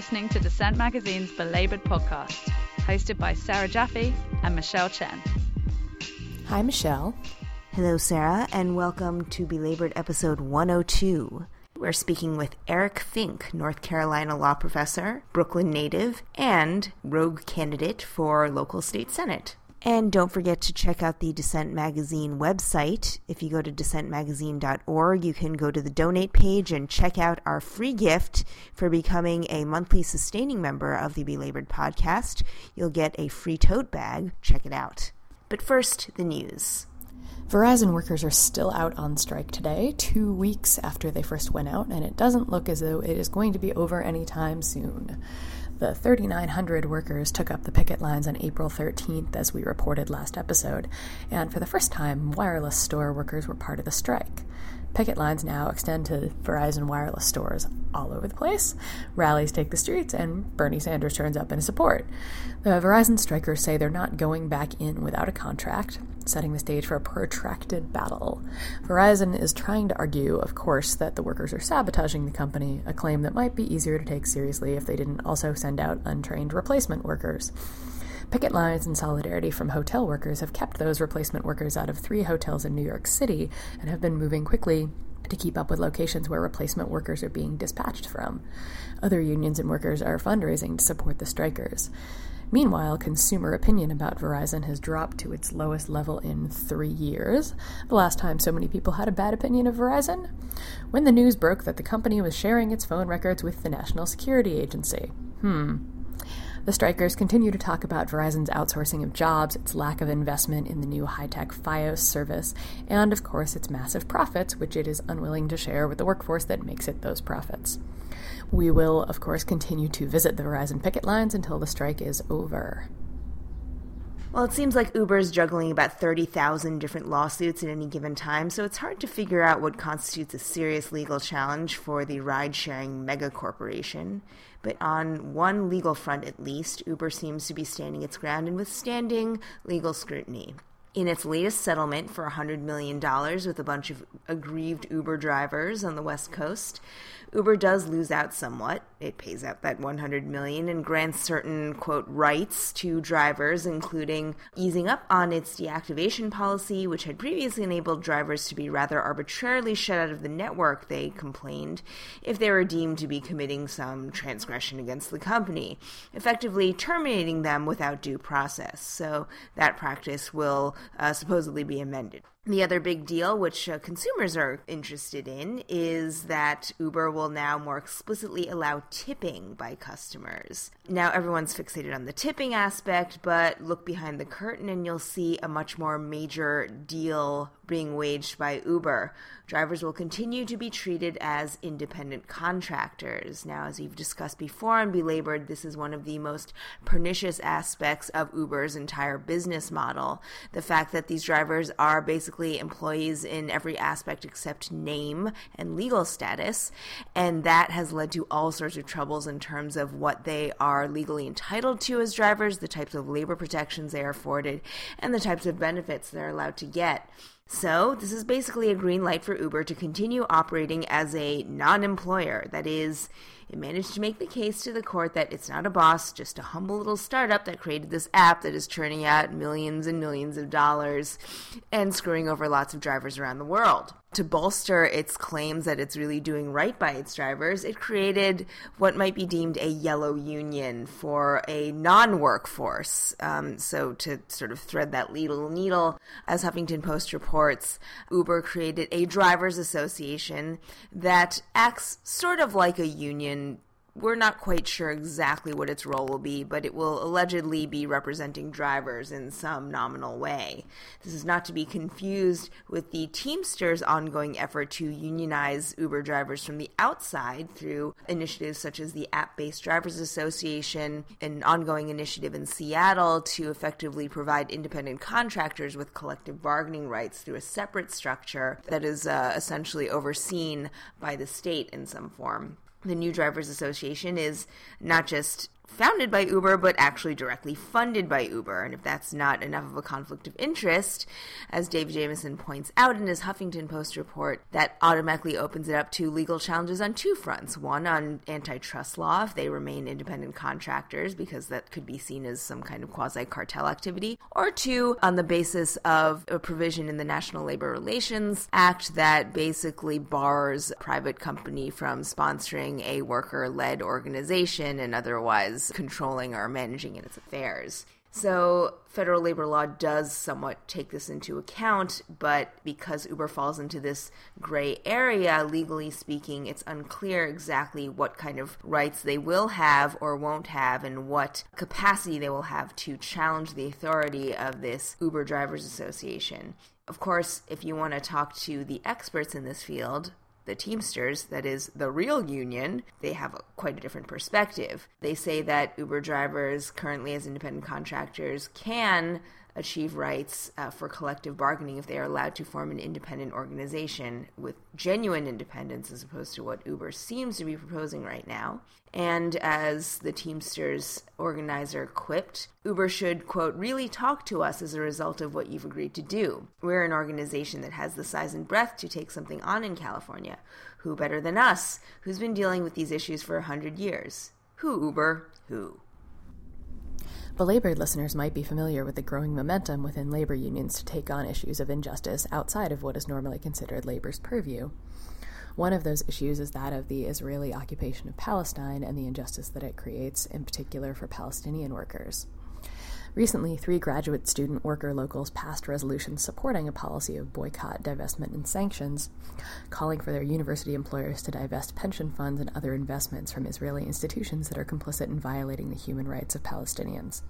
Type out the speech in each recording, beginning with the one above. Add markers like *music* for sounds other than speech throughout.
listening to Dissent Magazine's Belabored podcast, hosted by Sarah Jaffe and Michelle Chen. Hi, Michelle. Hello, Sarah, and welcome to Belabored episode 102. We're speaking with Eric Fink, North Carolina law professor, Brooklyn native, and rogue candidate for local state senate. And don't forget to check out the Dissent Magazine website. If you go to dissentmagazine.org, you can go to the donate page and check out our free gift for becoming a monthly sustaining member of the Belabored podcast. You'll get a free tote bag. Check it out. But first, the news. Verizon workers are still out on strike today, two weeks after they first went out, and it doesn't look as though it is going to be over anytime soon. The 3,900 workers took up the picket lines on April 13th, as we reported last episode, and for the first time, wireless store workers were part of the strike. Picket lines now extend to Verizon wireless stores all over the place. Rallies take the streets, and Bernie Sanders turns up in support. The Verizon strikers say they're not going back in without a contract, setting the stage for a protracted battle. Verizon is trying to argue, of course, that the workers are sabotaging the company, a claim that might be easier to take seriously if they didn't also send out untrained replacement workers. Picket lines and solidarity from hotel workers have kept those replacement workers out of three hotels in New York City and have been moving quickly to keep up with locations where replacement workers are being dispatched from. Other unions and workers are fundraising to support the strikers. Meanwhile, consumer opinion about Verizon has dropped to its lowest level in three years. The last time so many people had a bad opinion of Verizon? When the news broke that the company was sharing its phone records with the National Security Agency. Hmm, the strikers continue to talk about Verizon's outsourcing of jobs, its lack of investment in the new high tech Fios service, and of course its massive profits, which it is unwilling to share with the workforce that makes it those profits. We will, of course, continue to visit the Verizon picket lines until the strike is over. Well, it seems like Uber is juggling about 30,000 different lawsuits at any given time, so it's hard to figure out what constitutes a serious legal challenge for the ride sharing mega corporation. But on one legal front, at least, Uber seems to be standing its ground and withstanding legal scrutiny. In its latest settlement for $100 million with a bunch of aggrieved Uber drivers on the West Coast, Uber does lose out somewhat. It pays out that 100 million and grants certain quote rights to drivers including easing up on its deactivation policy which had previously enabled drivers to be rather arbitrarily shut out of the network they complained if they were deemed to be committing some transgression against the company, effectively terminating them without due process. So that practice will uh, supposedly be amended. The other big deal, which uh, consumers are interested in, is that Uber will now more explicitly allow tipping by customers. Now, everyone's fixated on the tipping aspect, but look behind the curtain and you'll see a much more major deal being waged by Uber. Drivers will continue to be treated as independent contractors. Now, as we've discussed before and belabored, this is one of the most pernicious aspects of Uber's entire business model. The fact that these drivers are basically employees in every aspect except name and legal status, and that has led to all sorts of troubles in terms of what they are legally entitled to as drivers, the types of labor protections they are afforded, and the types of benefits they're allowed to get. So, this is basically a green light for Uber to continue operating as a non employer. That is, it managed to make the case to the court that it's not a boss, just a humble little startup that created this app that is churning out millions and millions of dollars and screwing over lots of drivers around the world to bolster its claims that it's really doing right by its drivers, it created what might be deemed a yellow union for a non workforce. Um, so, to sort of thread that little needle, as Huffington Post reports, Uber created a drivers association that acts sort of like a union we're not quite sure exactly what its role will be, but it will allegedly be representing drivers in some nominal way. This is not to be confused with the Teamsters' ongoing effort to unionize Uber drivers from the outside through initiatives such as the App Based Drivers Association, an ongoing initiative in Seattle to effectively provide independent contractors with collective bargaining rights through a separate structure that is uh, essentially overseen by the state in some form the New Drivers Association is not just founded by Uber, but actually directly funded by Uber. And if that's not enough of a conflict of interest, as Dave Jamieson points out in his Huffington Post report, that automatically opens it up to legal challenges on two fronts. One on antitrust law, if they remain independent contractors, because that could be seen as some kind of quasi cartel activity, or two, on the basis of a provision in the National Labor Relations Act that basically bars a private company from sponsoring a worker led organization and otherwise controlling or managing in its affairs. So, federal labor law does somewhat take this into account, but because Uber falls into this gray area, legally speaking, it's unclear exactly what kind of rights they will have or won't have and what capacity they will have to challenge the authority of this Uber Drivers Association. Of course, if you want to talk to the experts in this field, the Teamsters, that is the real union, they have quite a different perspective. They say that Uber drivers, currently as independent contractors, can achieve rights uh, for collective bargaining if they are allowed to form an independent organization with genuine independence as opposed to what Uber seems to be proposing right now. And as the Teamsters organizer quipped, Uber should, quote, really talk to us as a result of what you've agreed to do. We're an organization that has the size and breadth to take something on in California. Who better than us, who's been dealing with these issues for a hundred years? Who, Uber? Who? Belabored listeners might be familiar with the growing momentum within labor unions to take on issues of injustice outside of what is normally considered labor's purview. One of those issues is that of the Israeli occupation of Palestine and the injustice that it creates, in particular for Palestinian workers. Recently, three graduate student worker locals passed resolutions supporting a policy of boycott, divestment, and sanctions, calling for their university employers to divest pension funds and other investments from Israeli institutions that are complicit in violating the human rights of Palestinians.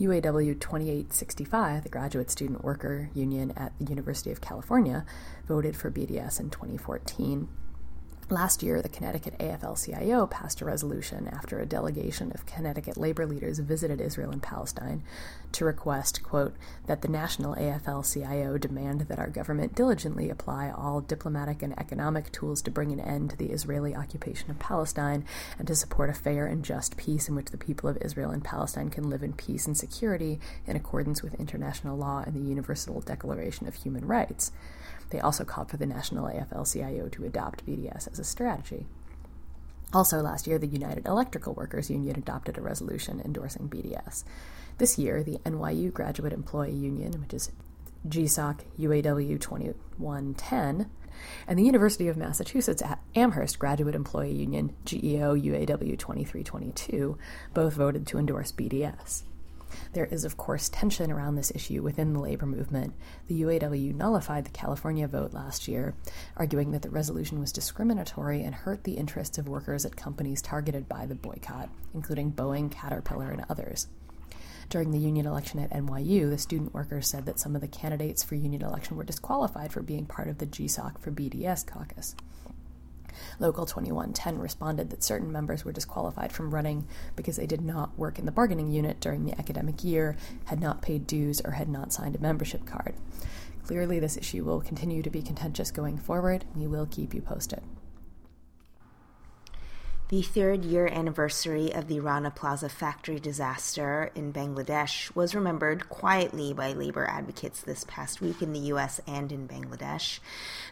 UAW 2865, the graduate student worker union at the University of California, voted for BDS in 2014 Last year, the Connecticut AFL CIO passed a resolution after a delegation of Connecticut labor leaders visited Israel and Palestine to request, quote, that the national AFL CIO demand that our government diligently apply all diplomatic and economic tools to bring an end to the Israeli occupation of Palestine and to support a fair and just peace in which the people of Israel and Palestine can live in peace and security in accordance with international law and the Universal Declaration of Human Rights. They also called for the National AFL CIO to adopt BDS as a strategy. Also, last year, the United Electrical Workers Union adopted a resolution endorsing BDS. This year, the NYU Graduate Employee Union, which is GSOC UAW 2110, and the University of Massachusetts Amherst Graduate Employee Union, GEO UAW 2322, both voted to endorse BDS. There is, of course, tension around this issue within the labor movement. The UAW nullified the California vote last year, arguing that the resolution was discriminatory and hurt the interests of workers at companies targeted by the boycott, including Boeing, Caterpillar, and others. During the union election at NYU, the student workers said that some of the candidates for union election were disqualified for being part of the GSOC for BDS caucus. Local 2110 responded that certain members were disqualified from running because they did not work in the bargaining unit during the academic year, had not paid dues, or had not signed a membership card. Clearly, this issue will continue to be contentious going forward. We will keep you posted. The third year anniversary of the Rana Plaza factory disaster in Bangladesh was remembered quietly by labor advocates this past week in the US and in Bangladesh.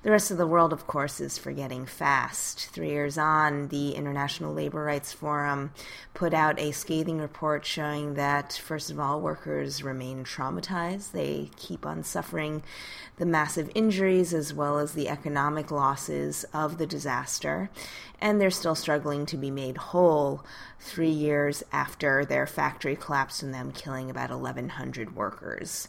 The rest of the world, of course, is forgetting fast. Three years on, the International Labor Rights Forum put out a scathing report showing that, first of all, workers remain traumatized. They keep on suffering the massive injuries as well as the economic losses of the disaster and they're still struggling to be made whole three years after their factory collapsed and them killing about 1,100 workers.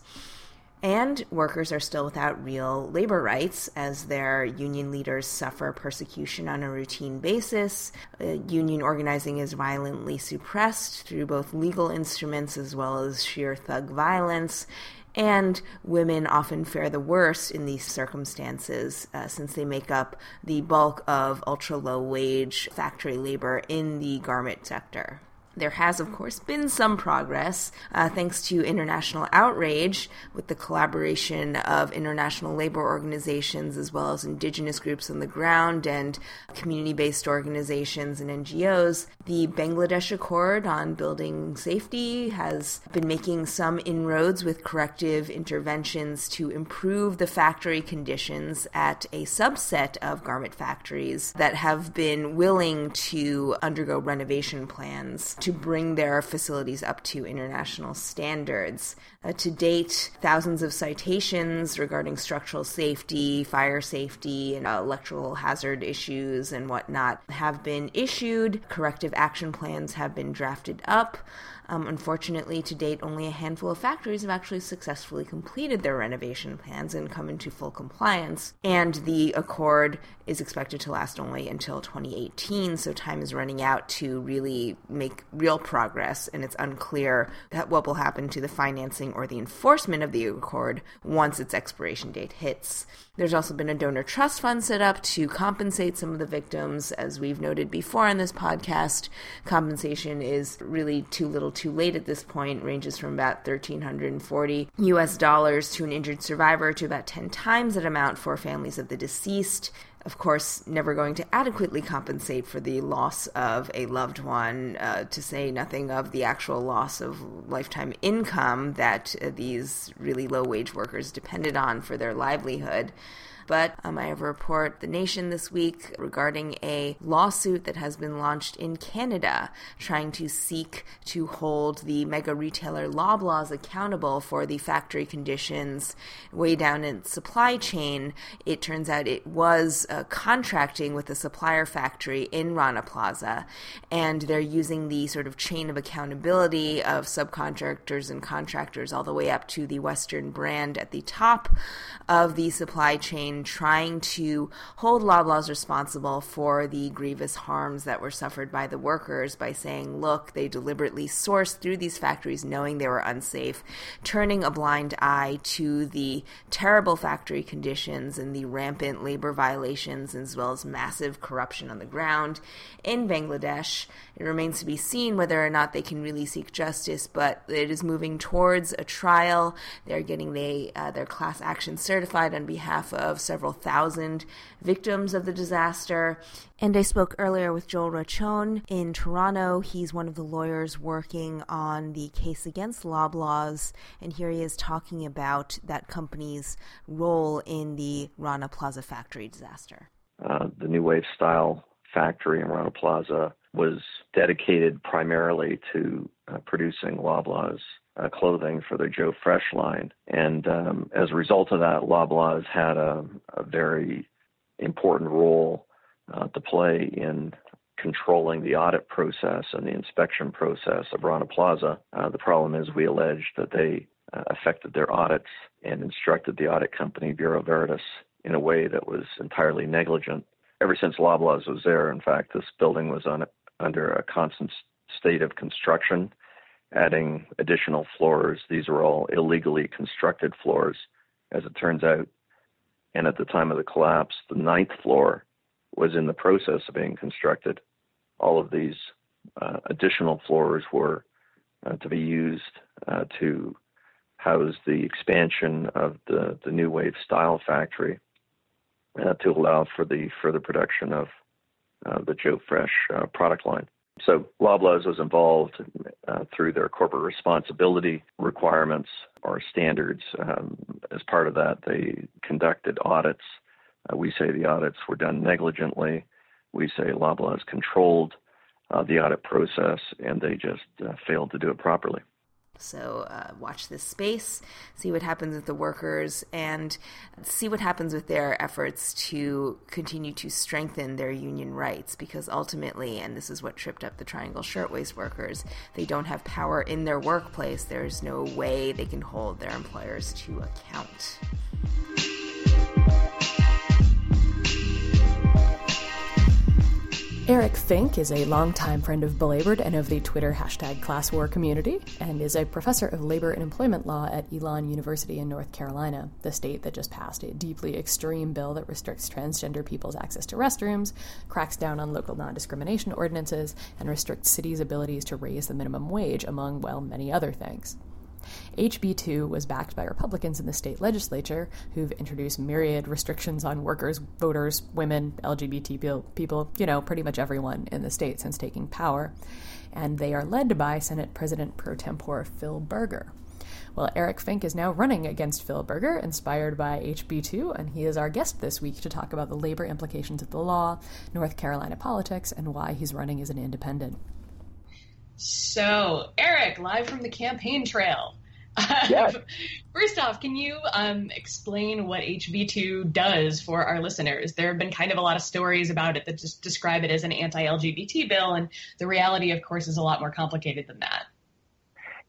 And workers are still without real labor rights as their union leaders suffer persecution on a routine basis. Uh, union organizing is violently suppressed through both legal instruments as well as sheer thug violence. And women often fare the worst in these circumstances uh, since they make up the bulk of ultra low wage factory labor in the garment sector. There has, of course, been some progress uh, thanks to international outrage with the collaboration of international labor organizations as well as indigenous groups on the ground and community based organizations and NGOs. The Bangladesh Accord on Building Safety has been making some inroads with corrective interventions to improve the factory conditions at a subset of garment factories that have been willing to undergo renovation plans to bring their facilities up to international standards. Uh, to date, thousands of citations regarding structural safety, fire safety, and uh, electrical hazard issues and whatnot have been issued. Corrective action plans have been drafted up. Um, unfortunately, to date, only a handful of factories have actually successfully completed their renovation plans and come into full compliance. And the accord is expected to last only until 2018, so time is running out to really make real progress, and it's unclear that what will happen to the financing or the enforcement of the accord once its expiration date hits. There's also been a donor trust fund set up to compensate some of the victims. As we've noted before on this podcast, compensation is really too little too late at this point, it ranges from about 1340 US dollars to an injured survivor to about 10 times that amount for families of the deceased of course, never going to adequately compensate for the loss of a loved one, uh, to say nothing of the actual loss of lifetime income that uh, these really low wage workers depended on for their livelihood. But um, I have a report, The Nation, this week regarding a lawsuit that has been launched in Canada trying to seek to hold the mega retailer Loblaws accountable for the factory conditions way down in supply chain. It turns out it was uh, contracting with a supplier factory in Rana Plaza, and they're using the sort of chain of accountability of subcontractors and contractors all the way up to the Western brand at the top of the supply chain trying to hold Loblaws responsible for the grievous harms that were suffered by the workers by saying, look, they deliberately sourced through these factories knowing they were unsafe, turning a blind eye to the terrible factory conditions and the rampant labor violations, as well as massive corruption on the ground in Bangladesh. It remains to be seen whether or not they can really seek justice, but it is moving towards a trial. They're getting the, uh, their class action certified on behalf of several thousand victims of the disaster. And I spoke earlier with Joel Rochon in Toronto. He's one of the lawyers working on the case against Loblaws, and here he is talking about that company's role in the Rana Plaza factory disaster. Uh, the New Wave style factory in Rana Plaza was dedicated primarily to uh, producing Loblaws uh, clothing for their Joe Fresh line. And um, as a result of that, Loblaws had a, a very important role uh, to play in controlling the audit process and the inspection process of Rana Plaza. Uh, the problem is we allege that they uh, affected their audits and instructed the audit company Bureau Veritas in a way that was entirely negligent. Ever since Loblaws was there, in fact, this building was on, under a constant state of construction adding additional floors. These were all illegally constructed floors, as it turns out. And at the time of the collapse, the ninth floor was in the process of being constructed. All of these uh, additional floors were uh, to be used uh, to house the expansion of the, the New Wave Style factory uh, to allow for the further production of uh, the Joe Fresh uh, product line. So Loblaws was involved uh, through their corporate responsibility requirements or standards. Um, as part of that, they conducted audits. Uh, we say the audits were done negligently. We say Loblaws controlled uh, the audit process and they just uh, failed to do it properly. So uh, watch this space, see what happens with the workers, and see what happens with their efforts to continue to strengthen their union rights. Because ultimately, and this is what tripped up the Triangle Shirtwaist workers, they don't have power in their workplace. There's no way they can hold their employers to account. Eric Fink is a longtime friend of Belabored and of the Twitter hashtag class war community, and is a professor of labor and employment law at Elon University in North Carolina, the state that just passed a deeply extreme bill that restricts transgender people's access to restrooms, cracks down on local non discrimination ordinances, and restricts cities' abilities to raise the minimum wage, among, well, many other things. HB2 was backed by Republicans in the state legislature who've introduced myriad restrictions on workers, voters, women, LGBT people, you know, pretty much everyone in the state since taking power. And they are led by Senate President pro tempore Phil Berger. Well, Eric Fink is now running against Phil Berger, inspired by HB2, and he is our guest this week to talk about the labor implications of the law, North Carolina politics, and why he's running as an independent. So, Eric, live from the campaign trail. Yes. *laughs* First off, can you um, explain what HB2 does for our listeners? There have been kind of a lot of stories about it that just describe it as an anti LGBT bill, and the reality, of course, is a lot more complicated than that.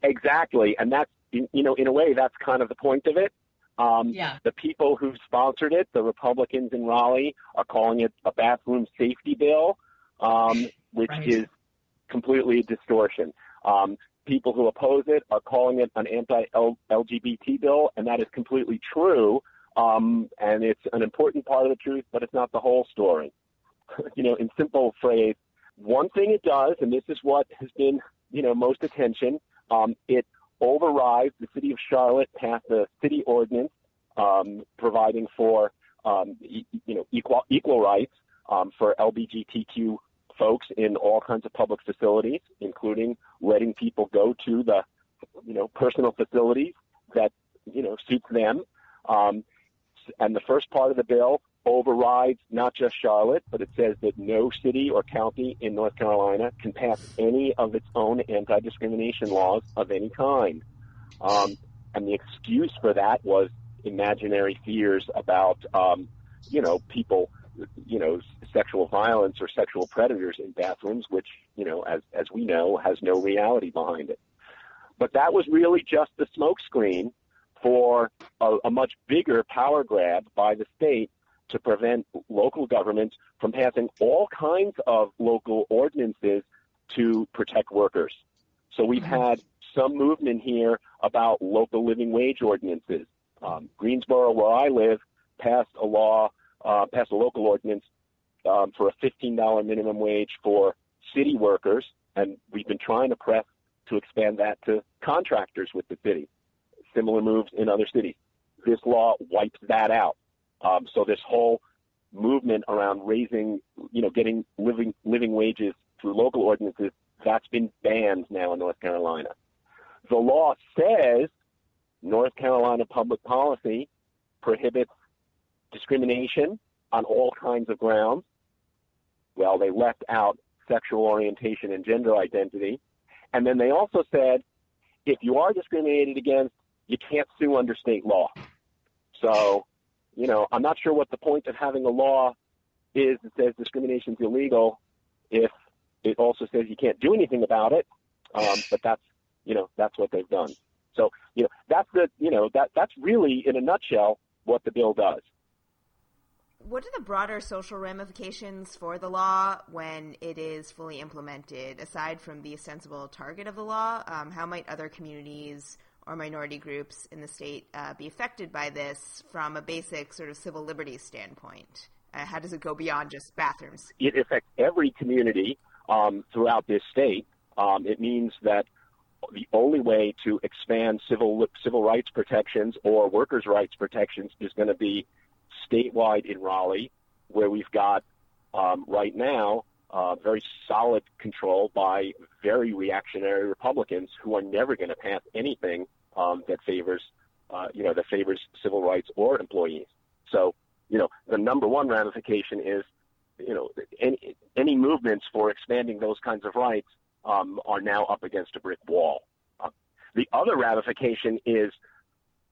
Exactly. And that's, you know, in a way, that's kind of the point of it. Um, yeah. The people who sponsored it, the Republicans in Raleigh, are calling it a bathroom safety bill, um, which Right. is completely a distortion. Um, people who oppose it are calling it an anti-LGBT bill, and that is completely true. Um, and it's an important part of the truth, but it's not the whole story. *laughs* you know, in simple phrase, one thing it does, and this is what has been, you know, most attention, um, it overrides the city of Charlotte passed a city ordinance um, providing for, um, e- you know, equal equal rights um, for LGBTQ folks in all kinds of public facilities, including letting people go to the, you know, personal facilities that, you know, suits them. Um, and the first part of the bill overrides not just Charlotte, but it says that no city or county in North Carolina can pass any of its own anti-discrimination laws of any kind. Um, and the excuse for that was imaginary fears about, um, you know, people, you know, sexual violence or sexual predators in bathrooms, which, you know, as, as we know, has no reality behind it. But that was really just the smokescreen for a, a much bigger power grab by the state to prevent local governments from passing all kinds of local ordinances to protect workers. So we've had some movement here about local living wage ordinances. Um, Greensboro, where I live, passed a law, uh, passed a local ordinance um, for a $15 minimum wage for city workers, and we've been trying to press to expand that to contractors with the city. Similar moves in other cities. This law wipes that out. Um, so this whole movement around raising, you know, getting living living wages through local ordinances, that's been banned now in North Carolina. The law says North Carolina public policy prohibits discrimination on all kinds of grounds. Well, they left out sexual orientation and gender identity. And then they also said if you are discriminated against, you can't sue under state law. So, you know, I'm not sure what the point of having a law is that says discrimination is illegal if it also says you can't do anything about it. Um, but that's, you know, that's what they've done. So, you know, that's the, you know, that that's really in a nutshell what the bill does. What are the broader social ramifications for the law when it is fully implemented? Aside from the ostensible target of the law, um, how might other communities or minority groups in the state uh, be affected by this from a basic sort of civil liberties standpoint? Uh, how does it go beyond just bathrooms? It affects every community um, throughout this state. Um, it means that the only way to expand civil civil rights protections or workers' rights protections is going to be statewide in Raleigh, where we've got um, right now uh, very solid control by very reactionary Republicans who are never going to pass anything um, that favors, uh, you know, that favors civil rights or employees. So, you know, the number one ramification is, you know, any any movements for expanding those kinds of rights um, are now up against a brick wall. Uh, the other ramification is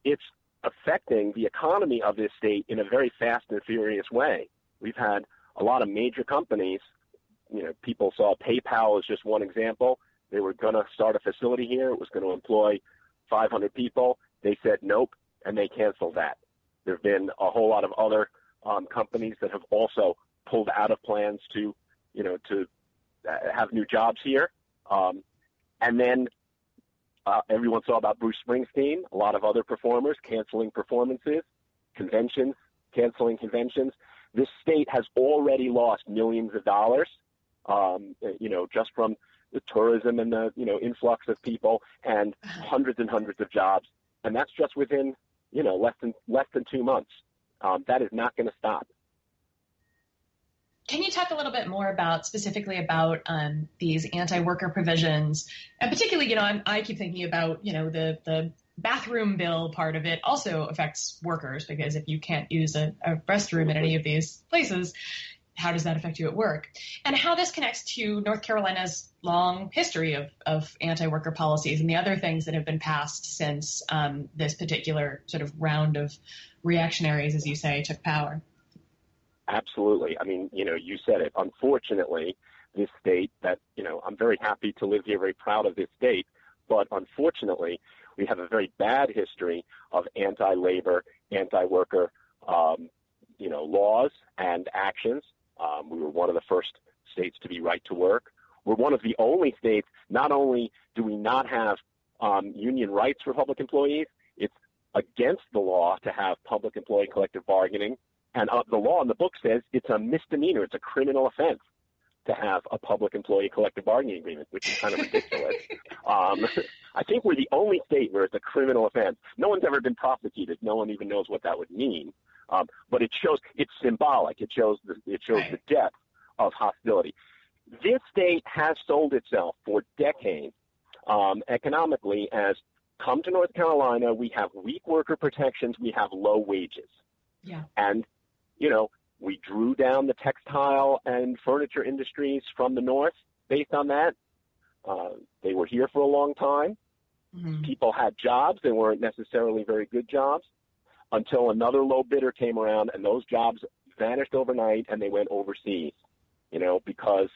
it's affecting the economy of this state in a very fast and furious way. We've had a lot of major companies, you know, people saw PayPal as just one example. They were going to start a facility here. It was going to employ 500 people. They said nope, and they canceled that. There have been a whole lot of other um, companies that have also pulled out of plans to you know, to uh, have new jobs here. Um, and then uh, everyone saw about Bruce Springsteen, a lot of other performers canceling performances, conventions, canceling conventions. This state has already lost millions of dollars, um, you know, just from the tourism and the you know influx of people and *sighs* hundreds and hundreds of jobs, and that's just within you know less than less than two months. Um, that is not going to stop. Can you talk a little bit more about specifically about um, these anti-worker provisions, and particularly, you know, I'm, i keep thinking about, you know, the the bathroom bill part of it also affects workers because if you can't use a, a restroom in any of these places, how does that affect you at work? And how this connects to North Carolina's long history of, of anti-worker policies and the other things that have been passed since um, this particular sort of round of reactionaries, as you say, took power. Absolutely. I mean, you know, you said it. Unfortunately, this state that, you know, I'm very happy to live here, very proud of this state, but unfortunately, we have a very bad history of anti-labor, anti-worker, um, you know, laws and actions. Um, we were one of the first states to be right to work. We're one of the only states. Not only do we not have um, union rights for public employees, it's against the law to have public employee collective bargaining and uh, the law in the book says it's a misdemeanor, it's a criminal offense to have a public employee collective bargaining agreement, which is kind of ridiculous. *laughs* um, *laughs* I think we're the only state where it's a criminal offense. No one's ever been prosecuted. No one even knows what that would mean. Um, but it shows it's symbolic. It shows the, it shows right. the depth of hostility. This state has sold itself for decades um, economically as come to North Carolina. We have weak worker protections. We have low wages. Yeah. And you know, we drew down the textile and furniture industries from the north based on that. Uh, they were here for a long time. Mm-hmm. People had jobs. They weren't necessarily very good jobs until another low bidder came around and those jobs vanished overnight and they went overseas, you know, because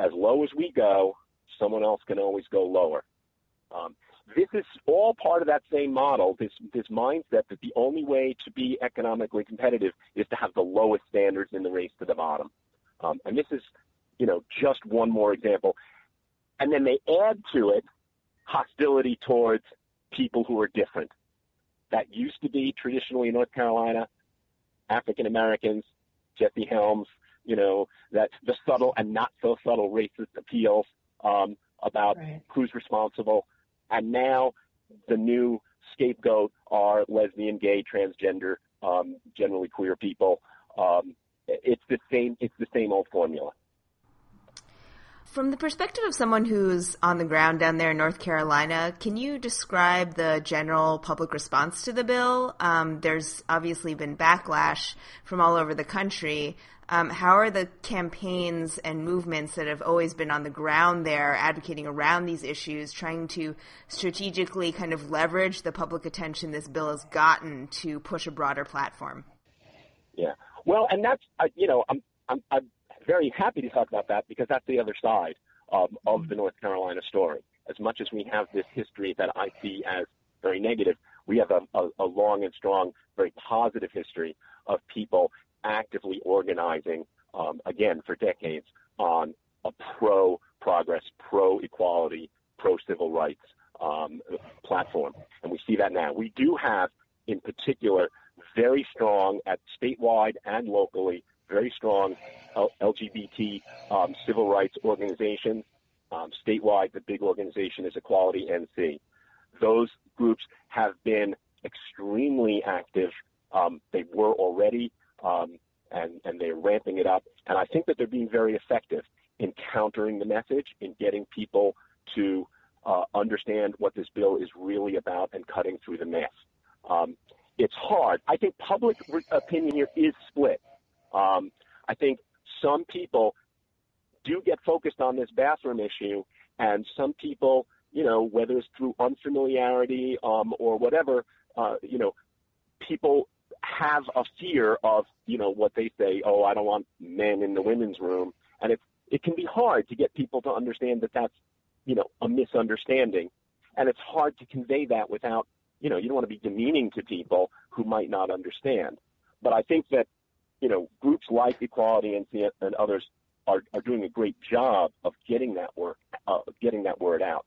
as low as we go, someone else can always go lower. Um, this is all part of that same model, this, this mindset that the only way to be economically competitive is to have the lowest standards in the race to the bottom. Um, and this is, you know, just one more example. And then they add to it hostility towards people who are different. That used to be traditionally in North Carolina, African Americans, Jesse Helms, you know, that the subtle and not so subtle racist appeals um, about right. who's responsible and now the new scapegoat are lesbian, gay, transgender, um, generally queer people. Um, it's the same. It's the same old formula. From the perspective of someone who's on the ground down there in North Carolina, can you describe the general public response to the bill? Um, there's obviously been backlash from all over the country. Um, how are the campaigns and movements that have always been on the ground there advocating around these issues trying to strategically kind of leverage the public attention this bill has gotten to push a broader platform? Yeah. Well, and that's, uh, you know, I'm, I'm, I'm very happy to talk about that because that's the other side of the North Carolina story. As much as we have this history that I see as very negative, we have a, a, a long and strong, very positive history of people actively organizing, um, again, for decades on a pro progress, pro equality, pro civil rights um, platform. And we see that now. We do have, in particular, very strong at statewide and locally, very strong LGBT um, civil rights organizations. Um, statewide, the big organization is Equality NC. Those groups have been extremely active. Um, they were already um, and, and they're ramping it up. And I think that they're being very effective in countering the message, in getting people to uh, understand what this bill is really about and cutting through the mess. Um, it's hard. I think public re- opinion here is split. Um, I think some people do get focused on this bathroom issue, and some people, you know, whether it's through unfamiliarity um, or whatever, uh, you know, people have a fear of, you know, what they say, oh, I don't want men in the women's room. And it, it can be hard to get people to understand that that's, you know, a misunderstanding. And it's hard to convey that without, you know, you don't want to be demeaning to people who might not understand. But I think that, you know, groups like Equality and, and others are, are doing a great job of getting that work, uh, getting that word out.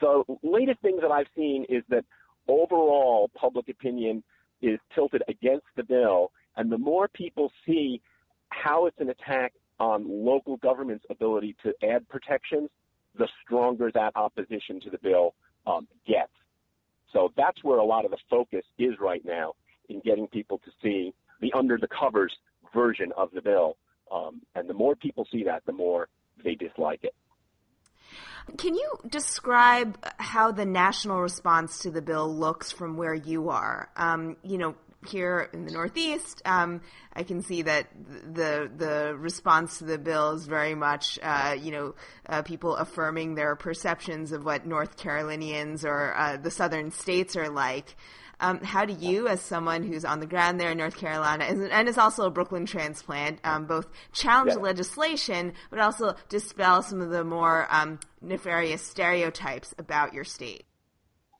The latest things that I've seen is that overall public opinion is tilted against the bill, and the more people see how it's an attack on local government's ability to add protections, the stronger that opposition to the bill um, gets. So that's where a lot of the focus is right now in getting people to see the under the covers version of the bill. Um, and the more people see that, the more they dislike it. Can you describe how the national response to the bill looks from where you are? Um, you know, here in the Northeast, um, I can see that the the response to the bill is very much, uh, you know, uh, people affirming their perceptions of what North Carolinians or uh, the Southern states are like. Um, how do you, as someone who's on the ground there in North Carolina and is also a Brooklyn transplant, um, both challenge yeah. legislation but also dispel some of the more um, nefarious stereotypes about your state?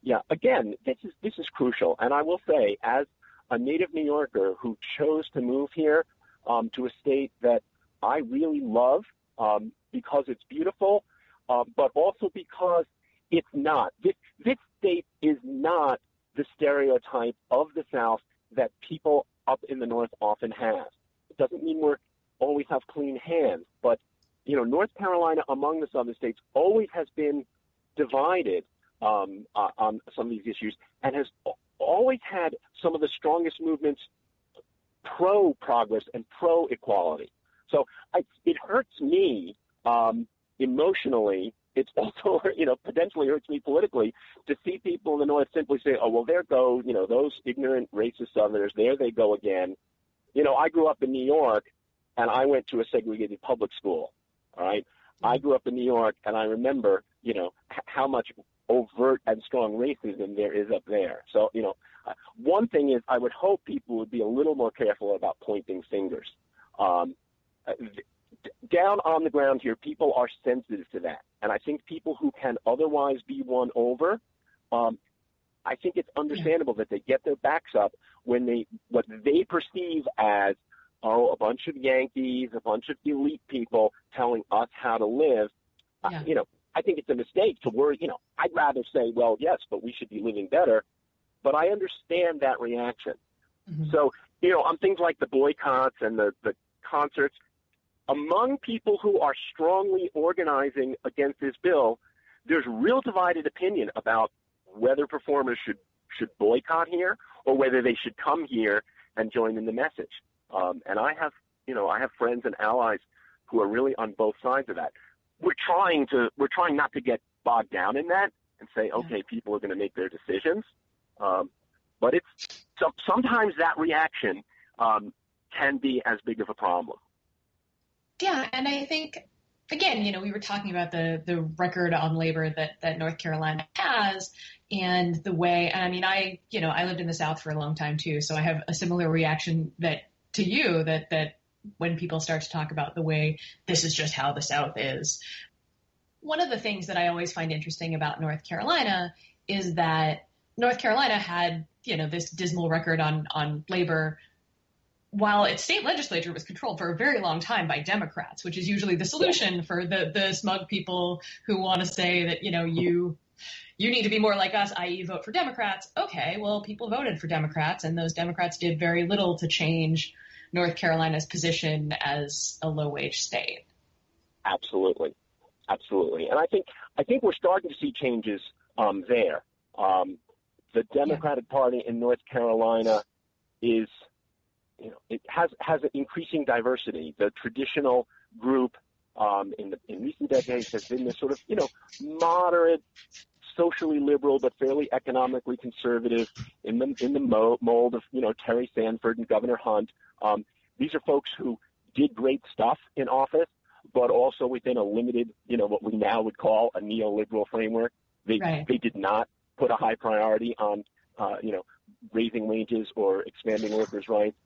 Yeah, again, this is this is crucial, and I will say, as a native New Yorker who chose to move here um, to a state that I really love um, because it's beautiful, uh, but also because it's not. This, this state is not the stereotype of the South that people up in the North often have. It doesn't mean we're always have clean hands, but you know, North Carolina among the Southern states always has been divided um, uh, on some of these issues and has always had some of the strongest movements pro progress and pro equality. So I, it hurts me um, emotionally it's *laughs* also, you know, potentially hurts me politically to see people in the North simply say, oh, well, there go, you know, those ignorant racist Southerners, there they go again. You know, I grew up in New York and I went to a segregated public school. All right. I grew up in New York and I remember, you know, how much overt and strong racism there is up there. So, you know, uh, one thing is I would hope people would be a little more careful about pointing fingers. Um, uh, down on the ground here, people are sensitive to that. And I think people who can otherwise be won over, um, I think it's understandable that they get their backs up when they what they perceive as oh a bunch of Yankees, a bunch of elite people telling us how to live. Uh, yeah. Uh, you know, I think it's a mistake to worry. You know, I'd rather say, well, yes, but we should be living better. But I understand that reaction. Mm-hmm. So you know, on things like the boycotts and the the concerts, among people who are strongly organizing against this bill, there's real divided opinion about whether performers should should boycott here or whether they should come here and join in the message. Um, and I have, you know, I have friends and allies who are really on both sides of that. We're trying to we're trying not to get bogged down in that and say, okay, people are going to make their decisions. Um, but it's so, sometimes that reaction um, can be as big of a problem. Yeah, and I think again, you know, we were talking about the the record on labor that that North Carolina has, and the way. I mean, I you know I lived in the South for a long time too, so I have a similar reaction that to you that that when people start to talk about the way this is just how the South is. One of the things that I always find interesting about North Carolina is that North Carolina had you know this dismal record on on labor while its state legislature was controlled for a very long time by Democrats, which is usually the solution for the the smug people who want to say that you know you you need to be more like us, i.e., vote for Democrats. Okay, well, people voted for Democrats, and those Democrats did very little to change North Carolina's position as a low wage state. Absolutely, absolutely, and I think I think we're starting to see changes um, there. Um, the Democratic yeah. Party in North Carolina is you know, it has has an increasing diversity. The traditional group um, in the in recent decades has been this sort of you know moderate, socially liberal but fairly economically conservative in the in the mold of you know Terry Sanford and Governor Hunt. Um, these are folks who did great stuff in office, but also within a limited you know what we now would call a neoliberal framework. They right. they did not put a high priority on uh, you know raising wages or expanding workers' rights.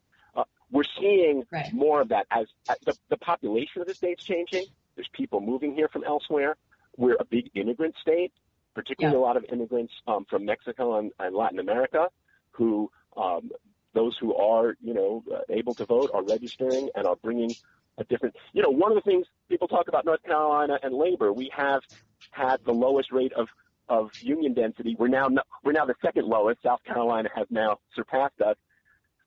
We're seeing right. more of that as, as the, the population of the state's changing. There's people moving here from elsewhere. We're a big immigrant state, particularly yeah. a lot of immigrants um, from Mexico and, and Latin America who um, those who are, you know, uh, able to vote are registering and are bringing a different. You know, one of the things people talk about North Carolina and labor, we have had the lowest rate of of union density. We're now we're now the second lowest. South Carolina has now surpassed us.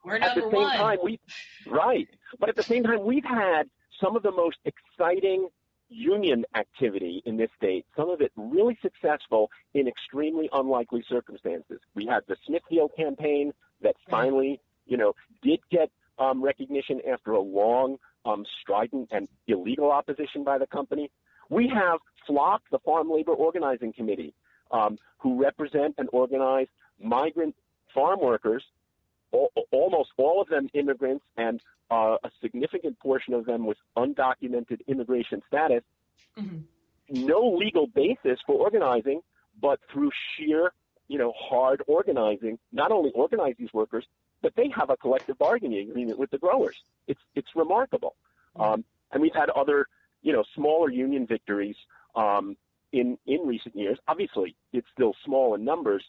We're at the same one. time, we right, but at the same time, we've had some of the most exciting union activity in this state. Some of it really successful in extremely unlikely circumstances. We had the Smithfield campaign that finally, you know, did get um, recognition after a long, um, strident and illegal opposition by the company. We have FLOC, the Farm Labor Organizing Committee, um, who represent and organize migrant farm workers, all, almost all of them immigrants, and uh, a significant portion of them with undocumented immigration status. Mm-hmm. No legal basis for organizing, but through sheer, you know, hard organizing, not only organize these workers, but they have a collective bargaining agreement with the growers. It's it's remarkable, mm-hmm. um, and we've had other, you know, smaller union victories um, in in recent years. Obviously, it's still small in numbers,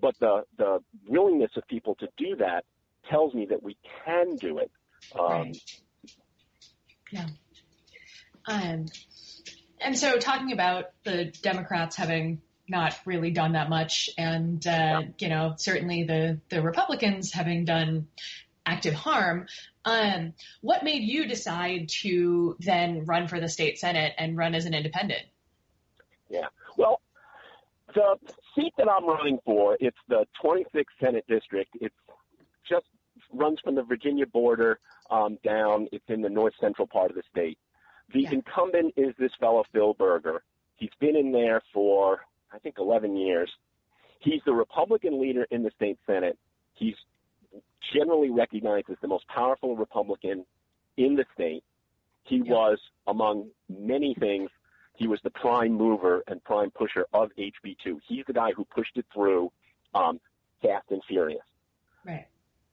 but the the willingness of people to do that tells me that we can do it. Um, right. Yeah. Um, and so, talking about the Democrats having not really done that much, and uh, yeah. you know, certainly the the Republicans having done active harm. Um, what made you decide to then run for the state senate and run as an independent? Yeah. Well, the seat that I'm running for, it's the 26th Senate district. It's just runs from the Virginia border um, down. It's in the north central part of the state. The yeah. incumbent is this fellow Phil Berger. He's been in there for I think 11 years. He's the Republican leader in the state Senate. He's generally recognized as the most powerful Republican in the state. He yeah. was, among many things, he was the prime mover and prime pusher of HB2. He's the guy who pushed it through um, fast and furious. Right.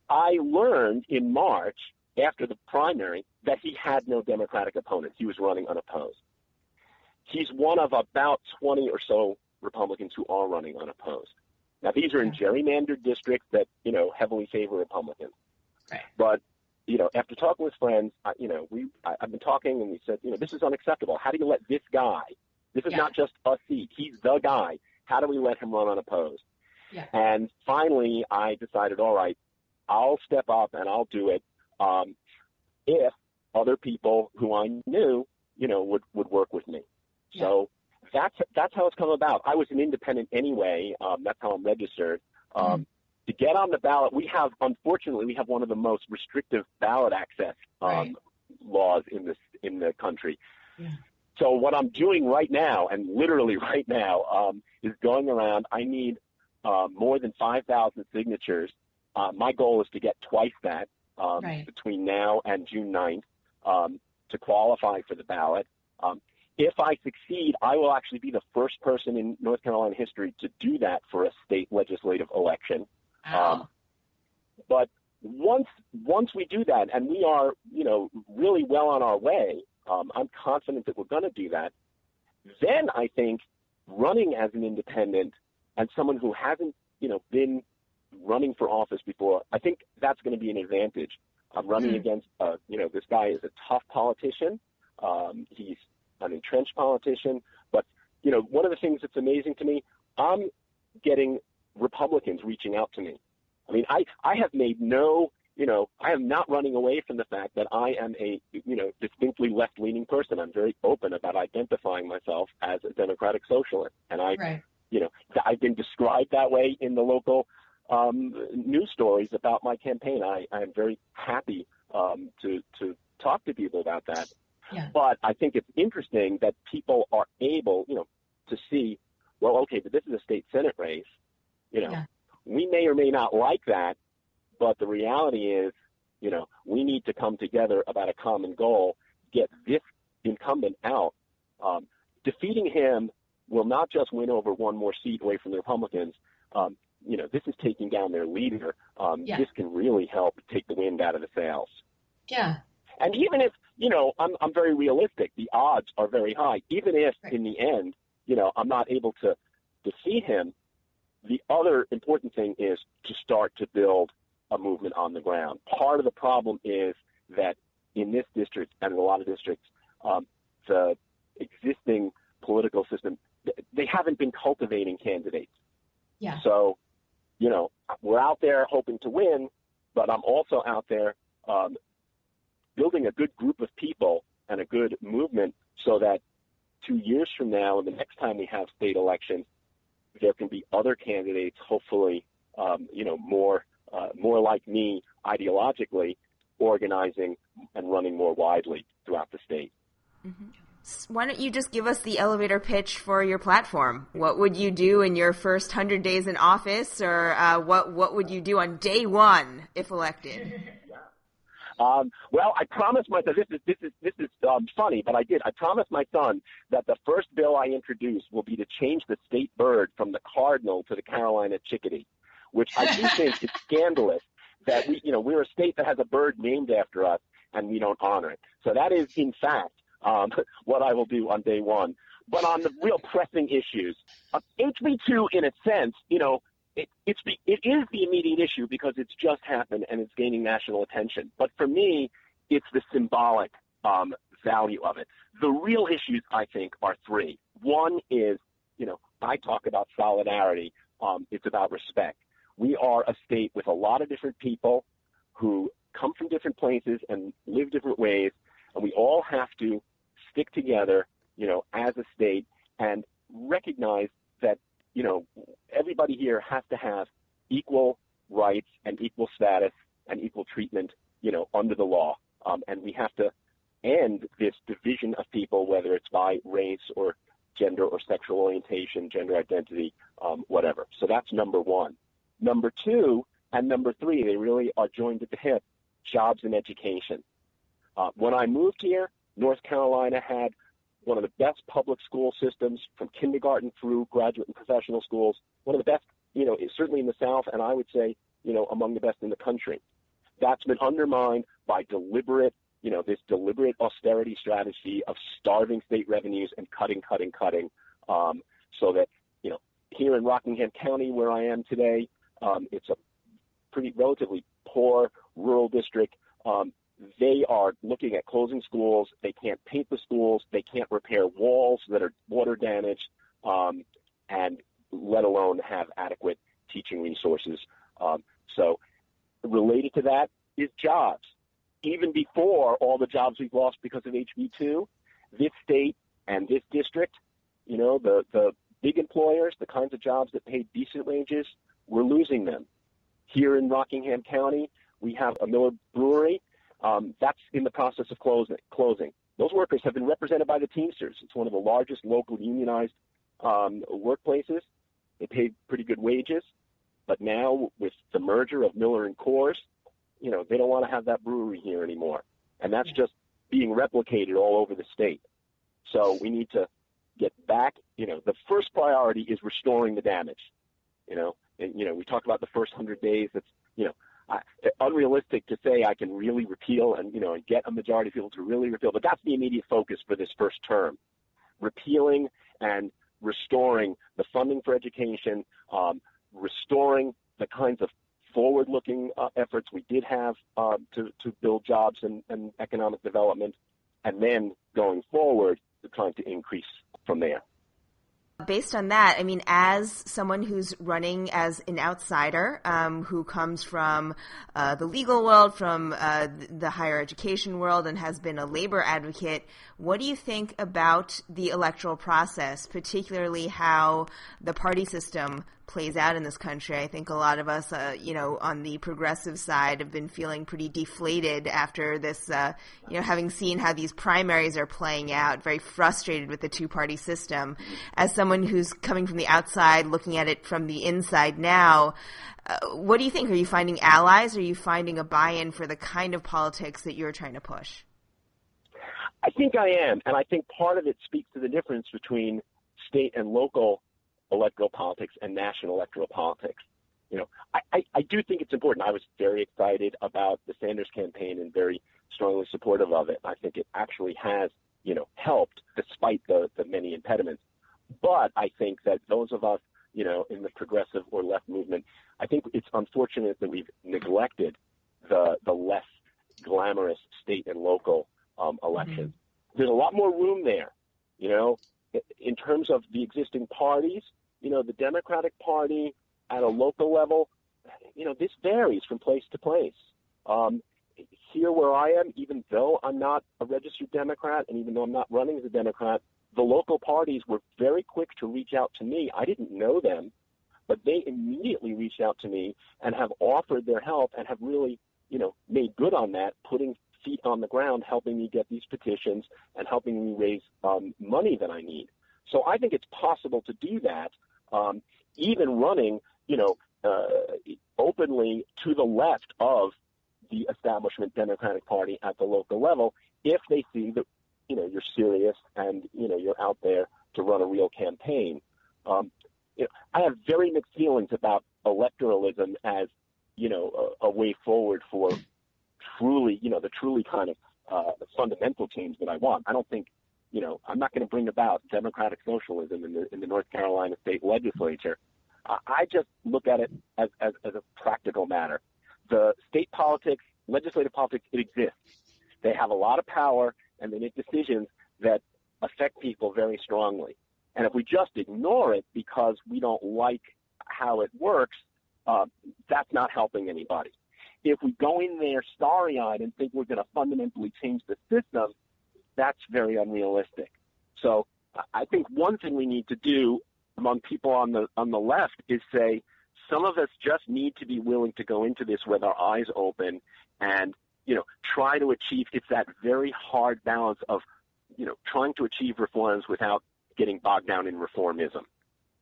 I learned in March after the primary that he had no Democratic opponents. He was running unopposed. He's one of about 20 or so Republicans who are running unopposed. Now, these are in gerrymandered districts that, you know, heavily favor Republicans. Right. But, you know, after talking with friends, I, you know, we, I, I've been talking and we said, you know, this is unacceptable. How do you let this guy, this is yeah. not just a seat, he's the guy. How do we let him run unopposed? Yeah. And finally, I decided, all right, I'll step up and I'll do it um, if other people who I knew, you know, would would work with me. Yeah. So that's that's how it's come about. I was an independent anyway. Um, that's how I'm registered. Um, mm-hmm. To get on the ballot, we have unfortunately we have one of the most restrictive ballot access um, right. laws in this in the country. Yeah. So what I'm doing right now, and literally *laughs* right now, um, is going around. I need uh, more than 5,000 signatures. Uh, my goal is to get twice that um, right. between now and June 9th um, to qualify for the ballot. Um, if I succeed, I will actually be the first person in North Carolina history to do that for a state legislative election. Wow. Um, but once once we do that, and we are, you know, really well on our way, um, I'm confident that we're going to do that. Then I think running as an independent and someone who hasn't, you know, been running for office before, I think that's going to be an advantage. I'm running mm. against, uh, you know, this guy is a tough politician. Um, he's an entrenched politician. But, you know, one of the things that's amazing to me, I'm getting Republicans reaching out to me. I mean, I, I have made no, you know, I am not running away from the fact that I am a, you know, distinctly left leaning person. I'm very open about identifying myself as a democratic socialist. And I, right. you know, I've been described that way in the local um, news stories about my campaign. I, I am very happy um, to, to talk to people about that. Yeah. But I think it's interesting that people are able, you know, to see, well, okay, but this is a state senate race. You know, yeah. we may or may not like that, but the reality is, you know, we need to come together about a common goal, get this incumbent out. Um, defeating him will not just win over one more seat away from the Republicans. Um, you know, this is taking down their leader. Um, yeah. This can really help take the wind out of the sails. Yeah. And even if, you know, I'm, I'm very realistic, the odds are very high. Even if right. in the end, you know, I'm not able to defeat him, the other important thing is to start to build a movement on the ground. Part of the problem is that in this district and in a lot of districts, um, the existing political system, they haven't been cultivating candidates. Yeah. So, you know, we're out there hoping to win, but I'm also out there um, building a good group of people and a good movement so that two years from now and the next time we have state elections, there can be other candidates, hopefully, um, you know, more uh, more like me ideologically, organizing and running more widely throughout the state. Mm-hmm. Why don't you just give us the elevator pitch for your platform? What would you do in your first hundred days in office, or uh, what what would you do on day one if elected? *laughs* Um, well, I promised my son. This is this is this is um, funny, but I did. I promised my son that the first bill I introduce will be to change the state bird from the cardinal to the Carolina chickadee, which I do think is *laughs* scandalous. That we, you know, we're a state that has a bird named after us, and we don't honor it. So that is, in fact, um, *laughs* what I will do on day one. But on the real pressing issues, uh, HB2, in a sense, you know, it, it's it is the immediate issue because it's just happened and it's gaining national attention. But for me, it's the symbolic um, value of it. The real issues, I think, are three. One is, you know, I talk about solidarity. Um, it's about respect. We are a state with a lot of different people who come from different places and live different ways, and we all have to stick together, you know, as a state and recognize that you know, everybody here has to have equal rights and equal status and equal treatment, you know, under the law. Um, and we have to end this division of people, whether it's by race or gender or sexual orientation, gender identity, um, whatever. So that's number one. Number two and number three, they really are joined at the hip, jobs and education. Uh, when I moved here, North Carolina had one of the best public school systems from kindergarten through graduate and professional schools, one of the best, you know, certainly in the South, and I would say, you know, among the best in the country. That's been undermined by deliberate, you know, this deliberate austerity strategy of starving state revenues and cutting, cutting, cutting, um, so that, you know, here in Rockingham County, where I am today, um, it's a pretty relatively poor rural district. Um, they are looking at closing schools. They can't paint the schools. They can't repair walls that are water damaged, um, and let alone have adequate teaching resources. Um, so, related to that is jobs. Even before all the jobs we've lost because of HB2, this state and this district, you know, the, the big employers, the kinds of jobs that paid decent wages, we're losing them. Here in Rockingham County, we have a Miller Brewery um, that's in the process of closing. Closing. Those workers have been represented by the Teamsters. It's one of the largest local unionized um, workplaces. They pay pretty good wages, but now with the merger of Miller and Coors, you know they don't want to have that brewery here anymore, and that's just being replicated all over the state. So we need to get back. You know, the first priority is restoring the damage. You know, and you know we talked about the first hundred days. That's you know uh, unrealistic to say I can really repeal and you know and get a majority of people to really repeal. But that's the immediate focus for this first term: repealing and restoring the funding for education, um, restoring the kinds of forward-looking uh, efforts we did have uh, to to build jobs and, and economic development, and then going forward, trying to increase from there. Based on that, I mean, as someone who's running as an outsider, um, who comes from uh, the legal world, from uh, the higher education world, and has been a labor advocate, what do you think about the electoral process, particularly how the party system plays out in this country. I think a lot of us, uh, you know, on the progressive side have been feeling pretty deflated after this, uh, you know, having seen how these primaries are playing out, very frustrated with the two party system. As someone who's coming from the outside, looking at it from the inside now, uh, what do you think? Are you finding allies? Are you finding a buy in for the kind of politics that you're trying to push? I think I am. And I think part of it speaks to the difference between state and local electoral politics and national electoral politics. You know, I, I, I do think it's important. I was very excited about the Sanders campaign and very strongly supportive of it. I think it actually has, you know, helped despite the, the many impediments. But I think that those of us, you know, in the progressive or left movement, I think it's unfortunate that we've neglected the the less glamorous state and local um, elections. Mm-hmm. There's a lot more room there, you know, in terms of the existing parties. You know, the Democratic Party at a local level, you know, this varies from place to place. Um, here where I am, even though I'm not a registered Democrat and even though I'm not running as a Democrat, the local parties were very quick to reach out to me. I didn't know them, but they immediately reached out to me and have offered their help and have really, you know, made good on that, putting feet on the ground, helping me get these petitions and helping me raise um, money that I need. So I think it's possible to do that, um, even running, you know, uh, openly to the left of the establishment Democratic Party at the local level, if they see that you know you're serious and you know you're out there to run a real campaign. Um, you know, I have very mixed feelings about electoralism as you know a, a way forward for truly you know the truly kind of uh, fundamental change that I want. I don't think you know I'm not going to bring about democratic socialism in the in the North Carolina state legislature. I just look at it as, as, as a practical matter. The state politics, legislative politics, it exists. They have a lot of power and they make decisions that affect people very strongly. And if we just ignore it because we don't like how it works, uh, that's not helping anybody. If we go in there starry eyed and think we're going to fundamentally change the system, that's very unrealistic. So I think one thing we need to do among people on the on the left is say some of us just need to be willing to go into this with our eyes open and you know try to achieve it's that very hard balance of you know trying to achieve reforms without getting bogged down in reformism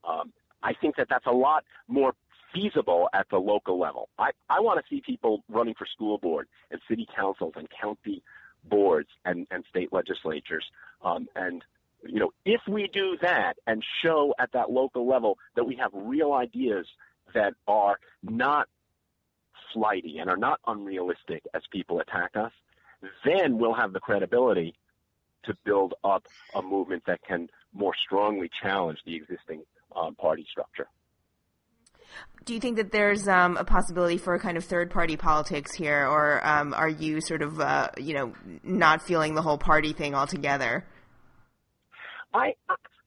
um, i think that that's a lot more feasible at the local level i i want to see people running for school board and city councils and county boards and and state legislatures um, and you know, if we do that and show at that local level that we have real ideas that are not flighty and are not unrealistic as people attack us, then we'll have the credibility to build up a movement that can more strongly challenge the existing um, party structure. Do you think that there's um, a possibility for a kind of third party politics here, or um, are you sort of, uh, you know, not feeling the whole party thing altogether? I,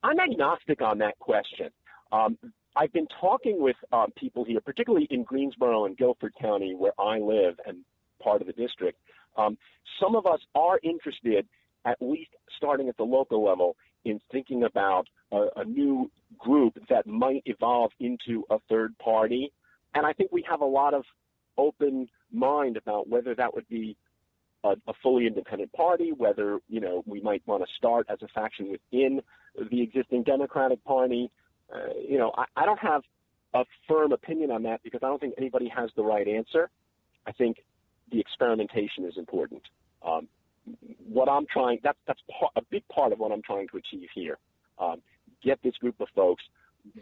I'm agnostic on that question. Um, I've been talking with um, people here, particularly in Greensboro and Guilford County, where I live and part of the district. Um, some of us are interested, at least starting at the local level, in thinking about a, a new group that might evolve into a third party. And I think we have a lot of open mind about whether that would be a, a fully independent party, whether you know we might want to start as a faction within the existing Democratic Party. Uh, you know, I, I don't have a firm opinion on that because I don't think anybody has the right answer. I think the experimentation is important. Um, what I'm trying that's that's part, a big part of what I'm trying to achieve here. Um, get this group of folks,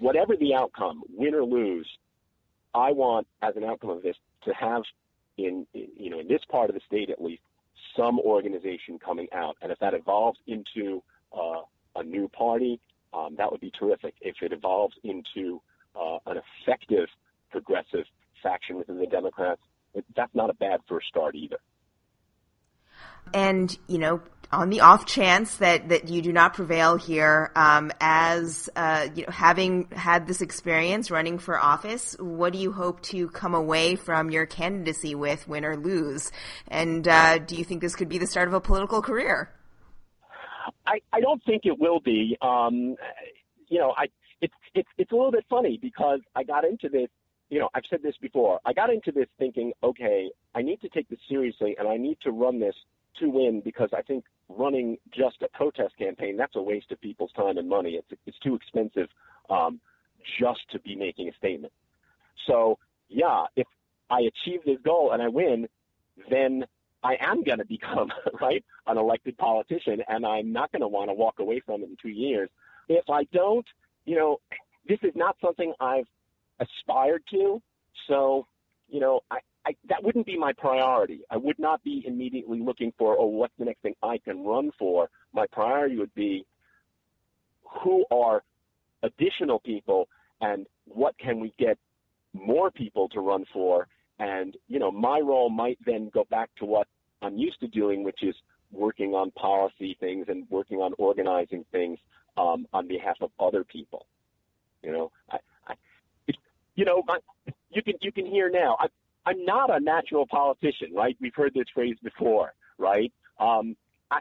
whatever the outcome, win or lose. I want, as an outcome of this, to have in, you know in this part of the state at least some organization coming out. And if that evolves into uh, a new party, um, that would be terrific. If it evolves into uh, an effective progressive faction within the Democrats, that's not a bad first start either. And, you know, on the off chance that, that you do not prevail here, um, as uh, you know, having had this experience running for office, what do you hope to come away from your candidacy with, win or lose? And uh, do you think this could be the start of a political career? I, I don't think it will be. Um, you know, I it's it's it's a little bit funny because I got into this. You know, I've said this before. I got into this thinking, okay, I need to take this seriously, and I need to run this to win because I think running just a protest campaign that's a waste of people's time and money. It's it's too expensive um, just to be making a statement. So yeah, if I achieve this goal and I win, then I am going *laughs* to become right an elected politician, and I'm not going to want to walk away from it in two years. If I don't, you know, this is not something I've aspired to. So, you know, I, I, that wouldn't be my priority. I would not be immediately looking for, oh, what's the next thing I can run for? My priority would be who are additional people and what can we get more people to run for? And, you know, my role might then go back to what I'm used to doing, which is working on policy things and working on organizing things um, on behalf of other people. You know, I, I you know, I, you can you can hear now. I, I'm not a natural politician, right? We've heard this phrase before, right? Um, I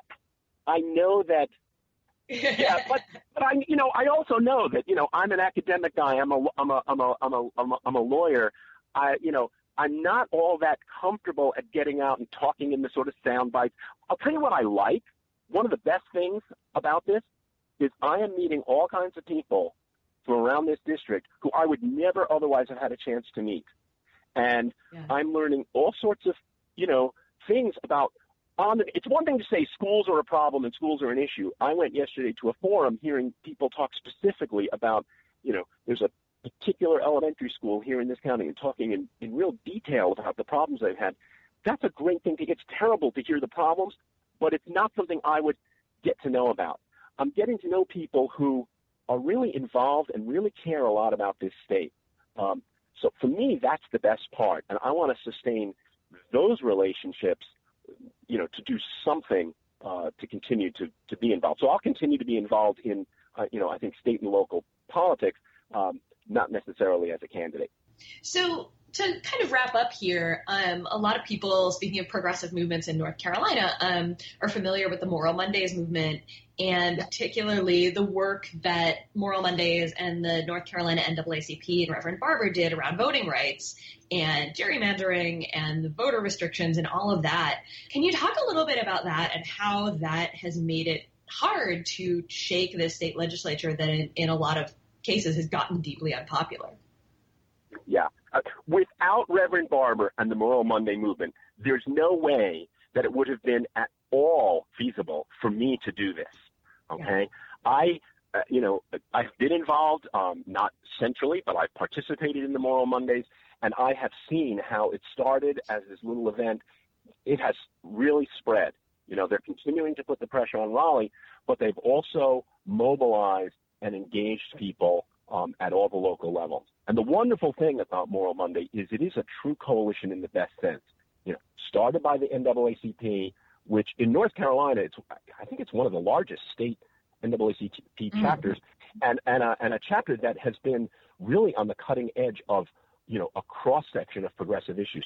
I know that. *laughs* yeah, but but I you know I also know that you know I'm an academic guy. I'm a I'm a I'm a I'm a I'm a, I'm a lawyer. I you know I'm not all that comfortable at getting out and talking in the sort of sound bites. I'll tell you what I like. One of the best things about this is I am meeting all kinds of people from around this district who I would never otherwise have had a chance to meet. And yeah. I'm learning all sorts of, you know, things about on the, it's one thing to say schools are a problem and schools are an issue. I went yesterday to a forum hearing people talk specifically about, you know, there's a particular elementary school here in this county and talking in, in real detail about the problems they've had. That's a great thing. To It's terrible to hear the problems, but it's not something I would get to know about. I'm getting to know people who are really involved and really care a lot about this state. Um, so for me, that's the best part, and I want to sustain those relationships. You know, to do something uh, to continue to to be involved. So I'll continue to be involved in, uh, you know, I think state and local politics, um, not necessarily as a candidate. So to kind of wrap up here, um, a lot of people, speaking of progressive movements in North Carolina, um, are familiar with the Moral Mondays movement and particularly the work that Moral Mondays and the North Carolina NAACP and Reverend Barber did around voting rights and gerrymandering and the voter restrictions and all of that. Can you talk a little bit about that and how that has made it hard to shake the state legislature that in, in a lot of cases has gotten deeply unpopular? Yeah. Uh, without Reverend Barber and the Moral Monday movement, there's no way that it would have been at all feasible for me to do this. Okay, yeah. I, uh, you know, I've been involved, um, not centrally, but I've participated in the Moral Mondays, and I have seen how it started as this little event. It has really spread. You know, they're continuing to put the pressure on Raleigh, but they've also mobilized and engaged people um, at all the local levels. And the wonderful thing about Moral Monday is it is a true coalition in the best sense. You know, started by the NAACP, which in North Carolina, it's I think it's one of the largest state NAACP mm-hmm. chapters, and and a, and a chapter that has been really on the cutting edge of you know a cross section of progressive issues,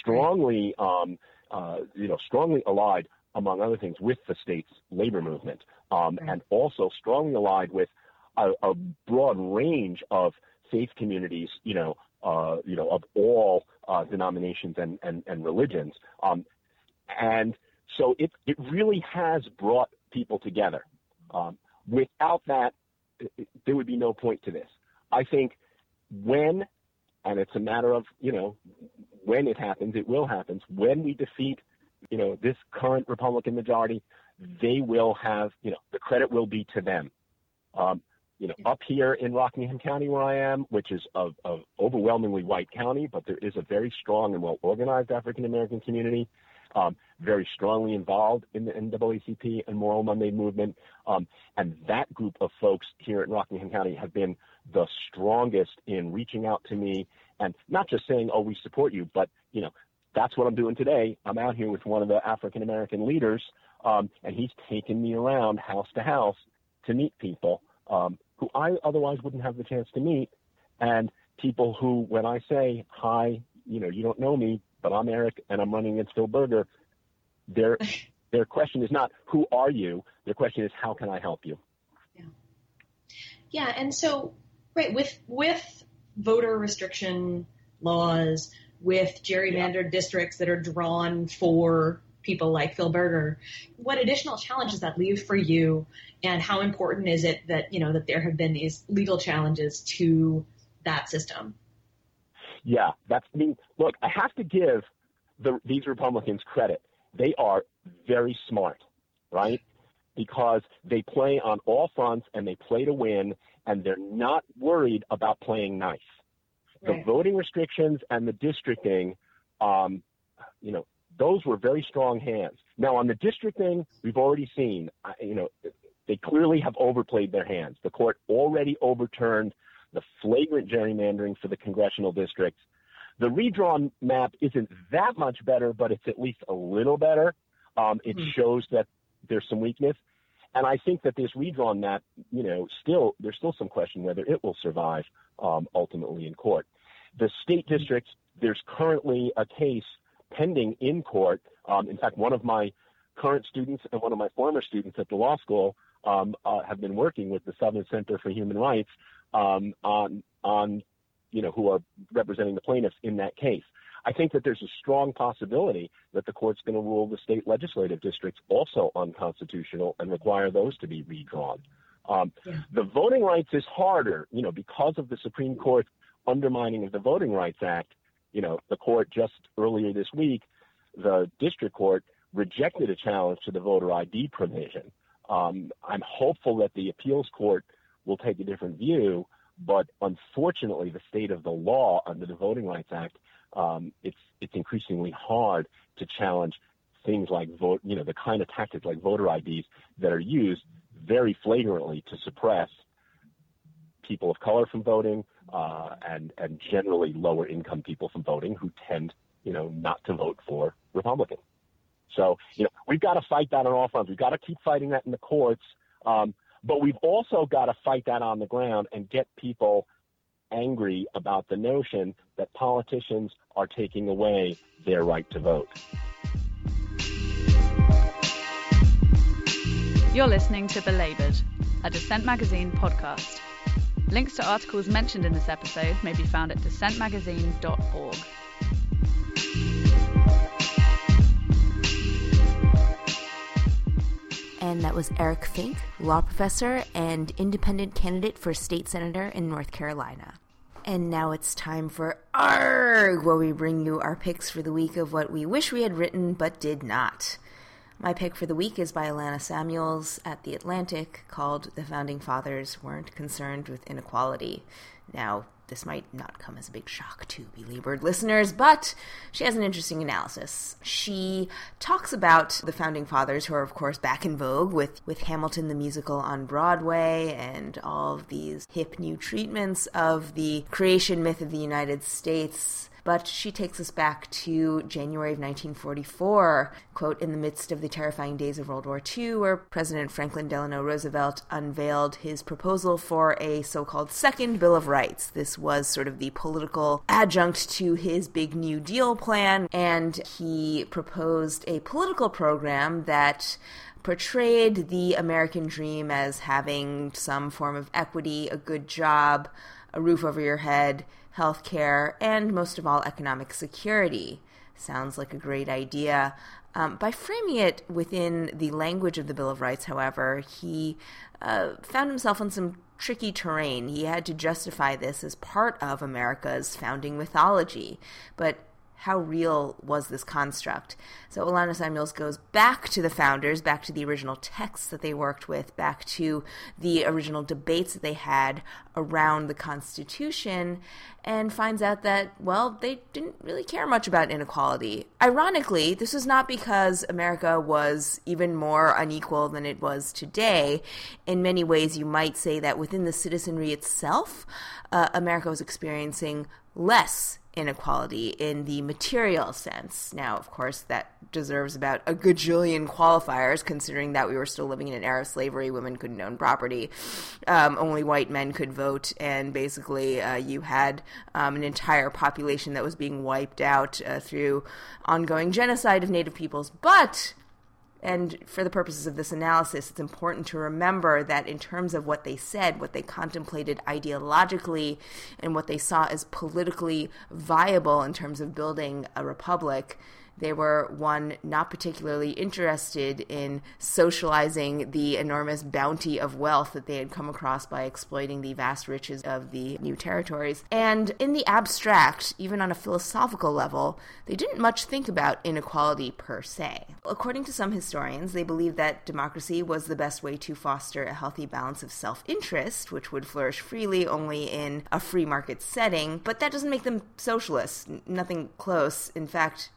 strongly um, uh, you know strongly allied among other things with the state's labor movement, um, and also strongly allied with a, a broad range of faith communities, you know, uh, you know, of all uh, denominations and, and, and religions. Um, and so it, it really has brought people together. Um, without that, there would be no point to this. I think when, and it's a matter of, you know, when it happens, it will happen. When we defeat, you know, this current Republican majority, they will have, you know, the credit will be to them. Um, you know, up here in Rockingham County where I am, which is a, a overwhelmingly white county, but there is a very strong and well organized African American community, um, very strongly involved in the NAACP and Moral Monday movement. Um, and that group of folks here in Rockingham County have been the strongest in reaching out to me and not just saying, oh, we support you, but, you know, that's what I'm doing today. I'm out here with one of the African American leaders, um, and he's taken me around house to house to meet people um, who I otherwise wouldn't have the chance to meet, and people who, when I say hi, you know, you don't know me, but I'm Eric and I'm running against Phil Berger, their *laughs* their question is not who are you. Their question is how can I help you. Yeah, yeah, and so right with with voter restriction laws, with gerrymandered yeah. districts that are drawn for people like Phil Berger. What additional challenges that leave for you, and how important is it that you know that there have been these legal challenges to that system? Yeah, that's. I mean, look, I have to give the, these Republicans credit. They are very smart, right? Because they play on all fronts and they play to win, and they're not worried about playing nice. Right. The voting restrictions and the districting, um, you know, those were very strong hands. Now on the district thing, we've already seen, you know, they clearly have overplayed their hands. The court already overturned the flagrant gerrymandering for the congressional districts. The redrawn map isn't that much better, but it's at least a little better. Um, it mm. shows that there's some weakness. And I think that this redrawn map, you know, still there's still some question whether it will survive um, ultimately in court. The state hmm. districts, there's currently a case pending in court. Um, in fact, one of my current students and one of my former students at the law school um, uh, have been working with the Southern Center for Human Rights um, on on you know who are representing the plaintiffs in that case. I think that there's a strong possibility that the court's going to rule the state legislative districts also unconstitutional and require those to be redrawn. Um, yeah. The voting rights is harder, you know, because of the Supreme Court undermining of the Voting Rights Act. You know, the court just earlier this week, the district court rejected a challenge to the voter ID provision. Um, I'm hopeful that the appeals court will take a different view, but unfortunately, the state of the law under the Voting Rights Act, um, it's it's increasingly hard to challenge things like vote, you know, the kind of tactics like voter IDs that are used very flagrantly to suppress people of color from voting uh, and and generally lower income people from voting who tend, you know, not to vote for Republicans. So, you know, we've got to fight that on all fronts. We've got to keep fighting that in the courts. Um, but we've also got to fight that on the ground and get people angry about the notion that politicians are taking away their right to vote. You're listening to Belabored, a Dissent Magazine podcast. Links to articles mentioned in this episode may be found at dissentmagazine.org. and that was Eric Fink, law professor and independent candidate for state senator in North Carolina. And now it's time for ARG, where we bring you our picks for the week of what we wish we had written but did not. My pick for the week is by Alana Semuels at The Atlantic called The Founding Fathers Weren't Concerned with Inequality. Now, this might not come as a big shock to belabored listeners, but she has an interesting analysis. She talks about the founding fathers, who are, of course, back in vogue with, with Hamilton the musical on Broadway and all of these hip new treatments of the creation myth of the United States but she takes us back to January of 1944, quote, in the midst of the terrifying days of World War II, where President Franklin Delano Roosevelt unveiled his proposal for a so called Second Bill of Rights. This was sort of the political adjunct to his big New Deal plan, and he proposed a political program that portrayed the American dream as having some form of equity, a good job, a roof over your head, health care, and most of all, economic security. Sounds like a great idea. Um, by framing it within the language of the Bill of Rights, however, he uh, found himself on some tricky terrain. He had to justify this as part of America's founding mythology. But how real was this construct? So Alana Semuels goes back to the founders, back to the original texts that they worked with, back to the original debates that they had around the Constitution, and finds out that, well, they didn't really care much about inequality. Ironically, this was not because America was even more unequal than it was today. In many ways, you might say that within the citizenry itself, uh, America was experiencing less inequality in the material sense. Now, of course, that deserves about a gajillion qualifiers, considering that we were still living in an era of slavery. Women couldn't own property, um, only white men could vote, and basically, uh, you had um, an entire population that was being wiped out uh, through ongoing genocide of Native peoples. But and for the purposes of this analysis, it's important to remember that in terms of what they said, what they contemplated ideologically, and what they saw as politically viable in terms of building a republic, they were, one, not particularly interested in socializing the enormous bounty of wealth that they had come across by exploiting the vast riches of the new territories. And in the abstract, even on a philosophical level, they didn't much think about inequality per se. According to some historians, they believed that democracy was the best way to foster a healthy balance of self interest, which would flourish freely only in a free market setting, but that doesn't make them socialists. Nothing close. In fact,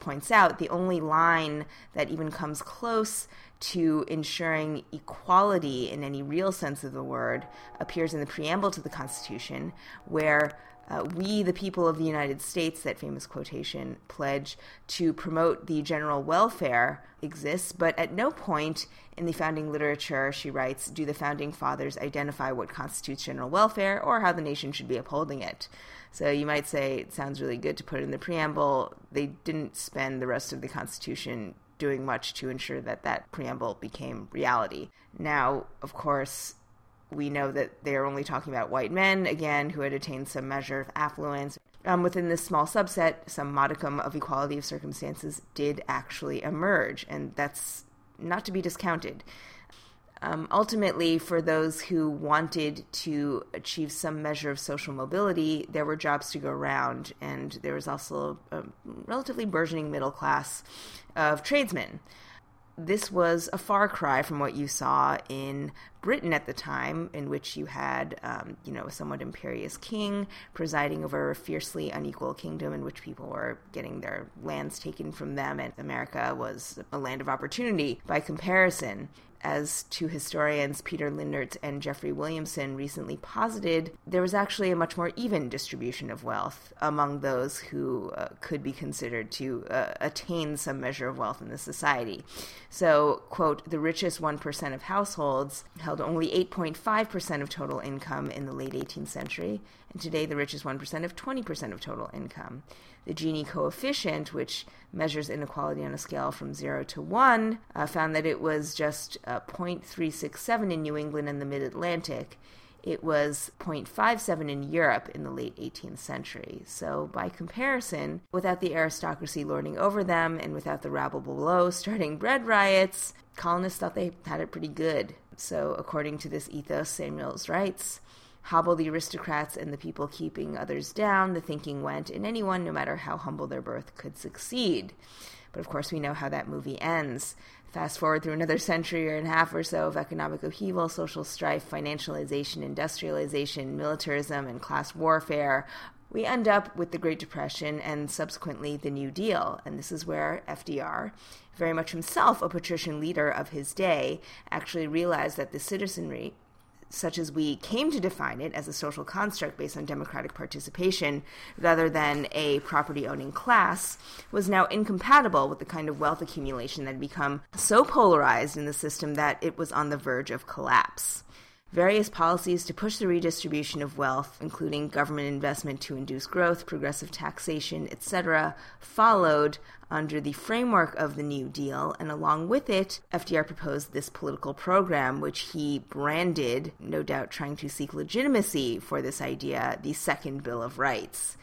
Points out, the only line that even comes close to ensuring equality in any real sense of the word appears in the preamble to the Constitution, where uh, we, the people of the United States, that famous quotation, pledge to promote the general welfare exists, but at no point in the founding literature, she writes, do the founding fathers identify what constitutes general welfare or how the nation should be upholding it. So you might say it sounds really good to put in the preamble. They didn't spend the rest of the Constitution doing much to ensure that that preamble became reality. Now, of course, we know that they are only talking about white men, again, who had attained some measure of affluence. Um, within this small subset, some modicum of equality of circumstances did actually emerge, and that's not to be discounted. Um, ultimately, for those who wanted to achieve some measure of social mobility, there were jobs to go around, and there was also a relatively burgeoning middle class of tradesmen. This was a far cry from what you saw in Britain at the time, in which you had, um, you know, a somewhat imperious king presiding over a fiercely unequal kingdom in which people were getting their lands taken from them, and America was a land of opportunity by comparison as two historians, Peter Lindert and Jeffrey Williamson, recently posited, there was actually a much more even distribution of wealth among those who uh, could be considered to uh, attain some measure of wealth in the society. So, quote, the richest 1% of households held only 8.5% of total income in the late 18th century, today the richest 1% of 20% of total income. The Gini coefficient, which measures inequality on a scale from 0 to 1, uh, found that it was just uh, 0.367 in New England and the mid Atlantic. It was 0.57 in Europe in the late 18th century. So, by comparison, without the aristocracy lording over them and without the rabble below starting bread riots, colonists thought they had it pretty good. So, according to this ethos, Semuels writes, hobble the aristocrats and the people keeping others down, the thinking went, and anyone, no matter how humble their birth, could succeed. But of course, we know how that movie ends. Fast forward through another century or and a half or so of economic upheaval, social strife, financialization, industrialization, militarism, and class warfare. We end up with the Great Depression and subsequently the New Deal. And this is where FDR, very much himself a patrician leader of his day, actually realized that the citizenry such as we came to define it as a social construct based on democratic participation rather than a property owning class, was now incompatible with the kind of wealth accumulation that had become so polarized in the system that it was on the verge of collapse. Various policies to push the redistribution of wealth, including government investment to induce growth, progressive taxation, etc., followed under the framework of the New Deal, and along with it, FDR proposed this political program, which he branded, no doubt trying to seek legitimacy for this idea, the Second Bill of Rights.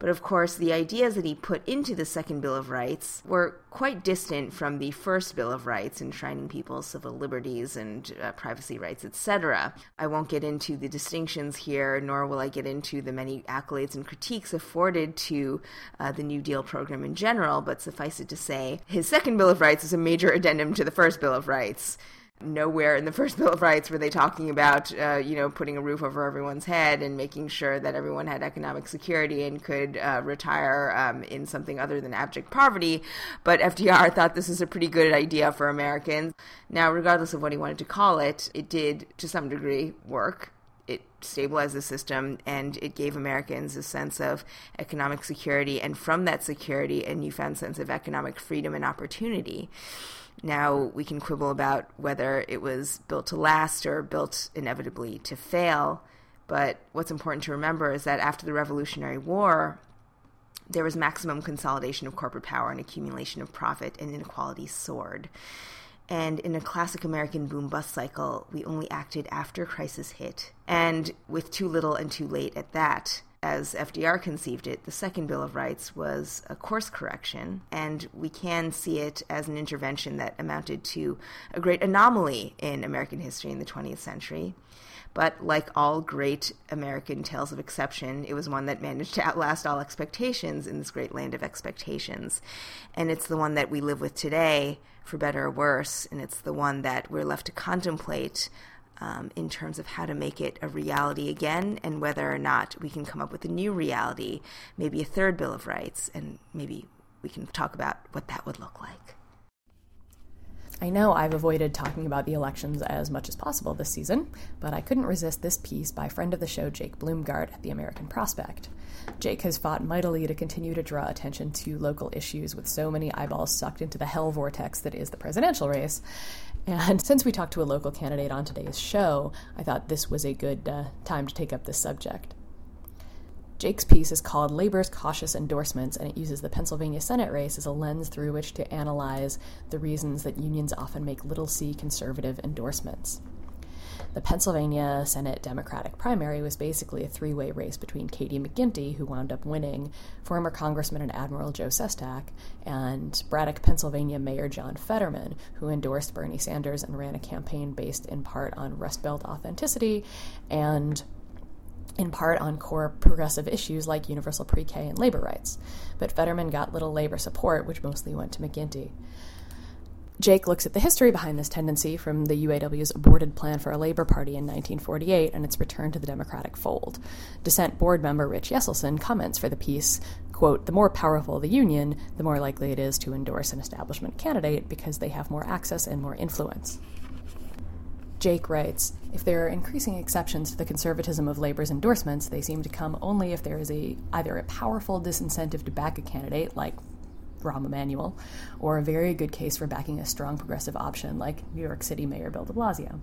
But of course, the ideas that he put into the Second Bill of Rights were quite distant from the First Bill of Rights, enshrining people's civil liberties and uh, privacy rights, etc. I won't get into the distinctions here, nor will I get into the many accolades and critiques afforded to uh, the New Deal program in general, but suffice it to say, his Second Bill of Rights is a major addendum to the First Bill of Rights nowhere in the *laughs* first Bill of Rights were they talking about, uh, you know, putting a roof over everyone's head and making sure that everyone had economic security and could uh, retire um, in something other than abject poverty. But FDR thought this was a pretty good idea for Americans. Now, regardless of what he wanted to call it, it did, to some degree, work. It stabilized the system and it gave Americans a sense of economic security, and from that security, a newfound sense of economic freedom and opportunity. Now we can quibble about whether it was built to last or built inevitably to fail. But what's important to remember is that after the Revolutionary War, there was maximum consolidation of corporate power and accumulation of profit, and inequality soared. And in a classic American boom bust cycle, we only acted after crisis hit, and with too little and too late at that as FDR conceived it, the Second Bill of Rights was a course correction, and we can see it as an intervention that amounted to a great anomaly in American history in the 20th century. But like all great American tales of exception, it was one that managed to outlast all expectations in this great land of expectations. And it's the one that we live with today, for better or worse, and it's the one that we're left to contemplate um, in terms of how to make it a reality again and whether or not we can come up with a new reality, maybe a third Bill of Rights, and maybe we can talk about what that would look like. I know I've avoided talking about the elections as much as possible this season, but I couldn't resist this piece by friend of the show Jake Blumgart at the American Prospect. Jake has fought mightily to continue to draw attention to local issues with so many eyeballs sucked into the hell vortex that is the presidential race. And *laughs* since we talked to a local candidate on today's show, I thought this was a good uh, time to take up this subject. Jake's piece is called Labor's Cautious Endorsements, and it uses the Pennsylvania Senate race as a lens through which to analyze the reasons that unions often make little c conservative endorsements. The Pennsylvania Senate Democratic primary was basically a three way race between Katie McGinty, who wound up winning, former Congressman and Admiral Joe Sestak, and Braddock, Pennsylvania Mayor John Fetterman, who endorsed Bernie Sanders and ran a campaign based in part on Rust Belt authenticity and in part on core progressive issues like universal pre K and labor rights. But Fetterman got little labor support, which mostly went to McGinty. Jake looks at the history behind this tendency from the UAW's aborted plan for a labor party in 1948 and its return to the Democratic fold. Dissent board member Rich Yeselson comments for the piece, quote, the more powerful the union, the more likely it is to endorse an establishment candidate because they have more access and more influence. Jake writes If there are increasing exceptions to the conservatism of labor's endorsements, they seem to come only if there is a, either a powerful disincentive to back a candidate, like Rahm Emanuel, or a very good case for backing a strong progressive option, like New York City Mayor Bill de Blasio.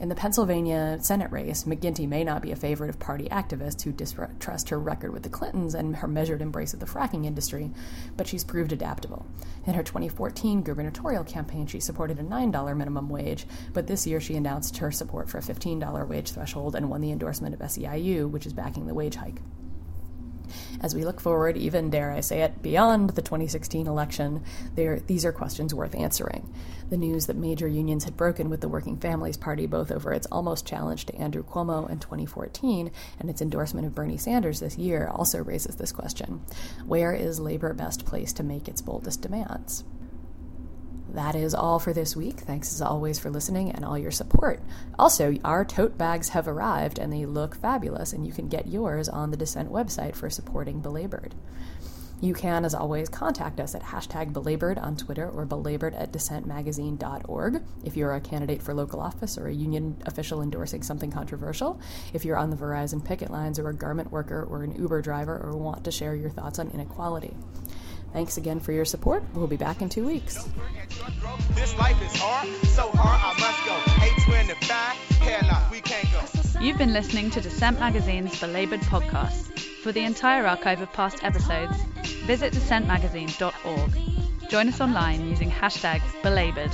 In the Pennsylvania Senate race, McGinty may not be a favorite of party activists who distrust her record with the Clintons and her measured embrace of the fracking industry, but she's proved adaptable. In her 2014 gubernatorial campaign, she supported a $9 minimum wage, but this year she announced her support for a $15 wage threshold and won the endorsement of SEIU, which is backing the wage hike. As we look forward, even dare I say it, beyond the 2016 election, these are questions worth answering. The news that major unions had broken with the Working Families Party, both over its almost challenge to Andrew Cuomo in 2014 and its endorsement of Bernie Sanders this year, also raises this question Where is labor best placed to make its boldest demands? That is all for this week. Thanks as always for listening and all your support. Also, our tote bags have arrived and they look fabulous, and you can get yours on the Dissent website for supporting Belabored. You can, as always, contact us at hashtag belabored on Twitter or belabored at dissentmagazine.org if you're a candidate for local office or a union official endorsing something controversial, if you're on the Verizon picket lines or a garment worker or an Uber driver or want to share your thoughts on inequality. Thanks again for your support. We'll be back in two weeks. You've been listening to Dissent Magazine's Belabored podcast. For the entire archive of past episodes, visit dissentmagazine.org. Join us online using hashtag belabored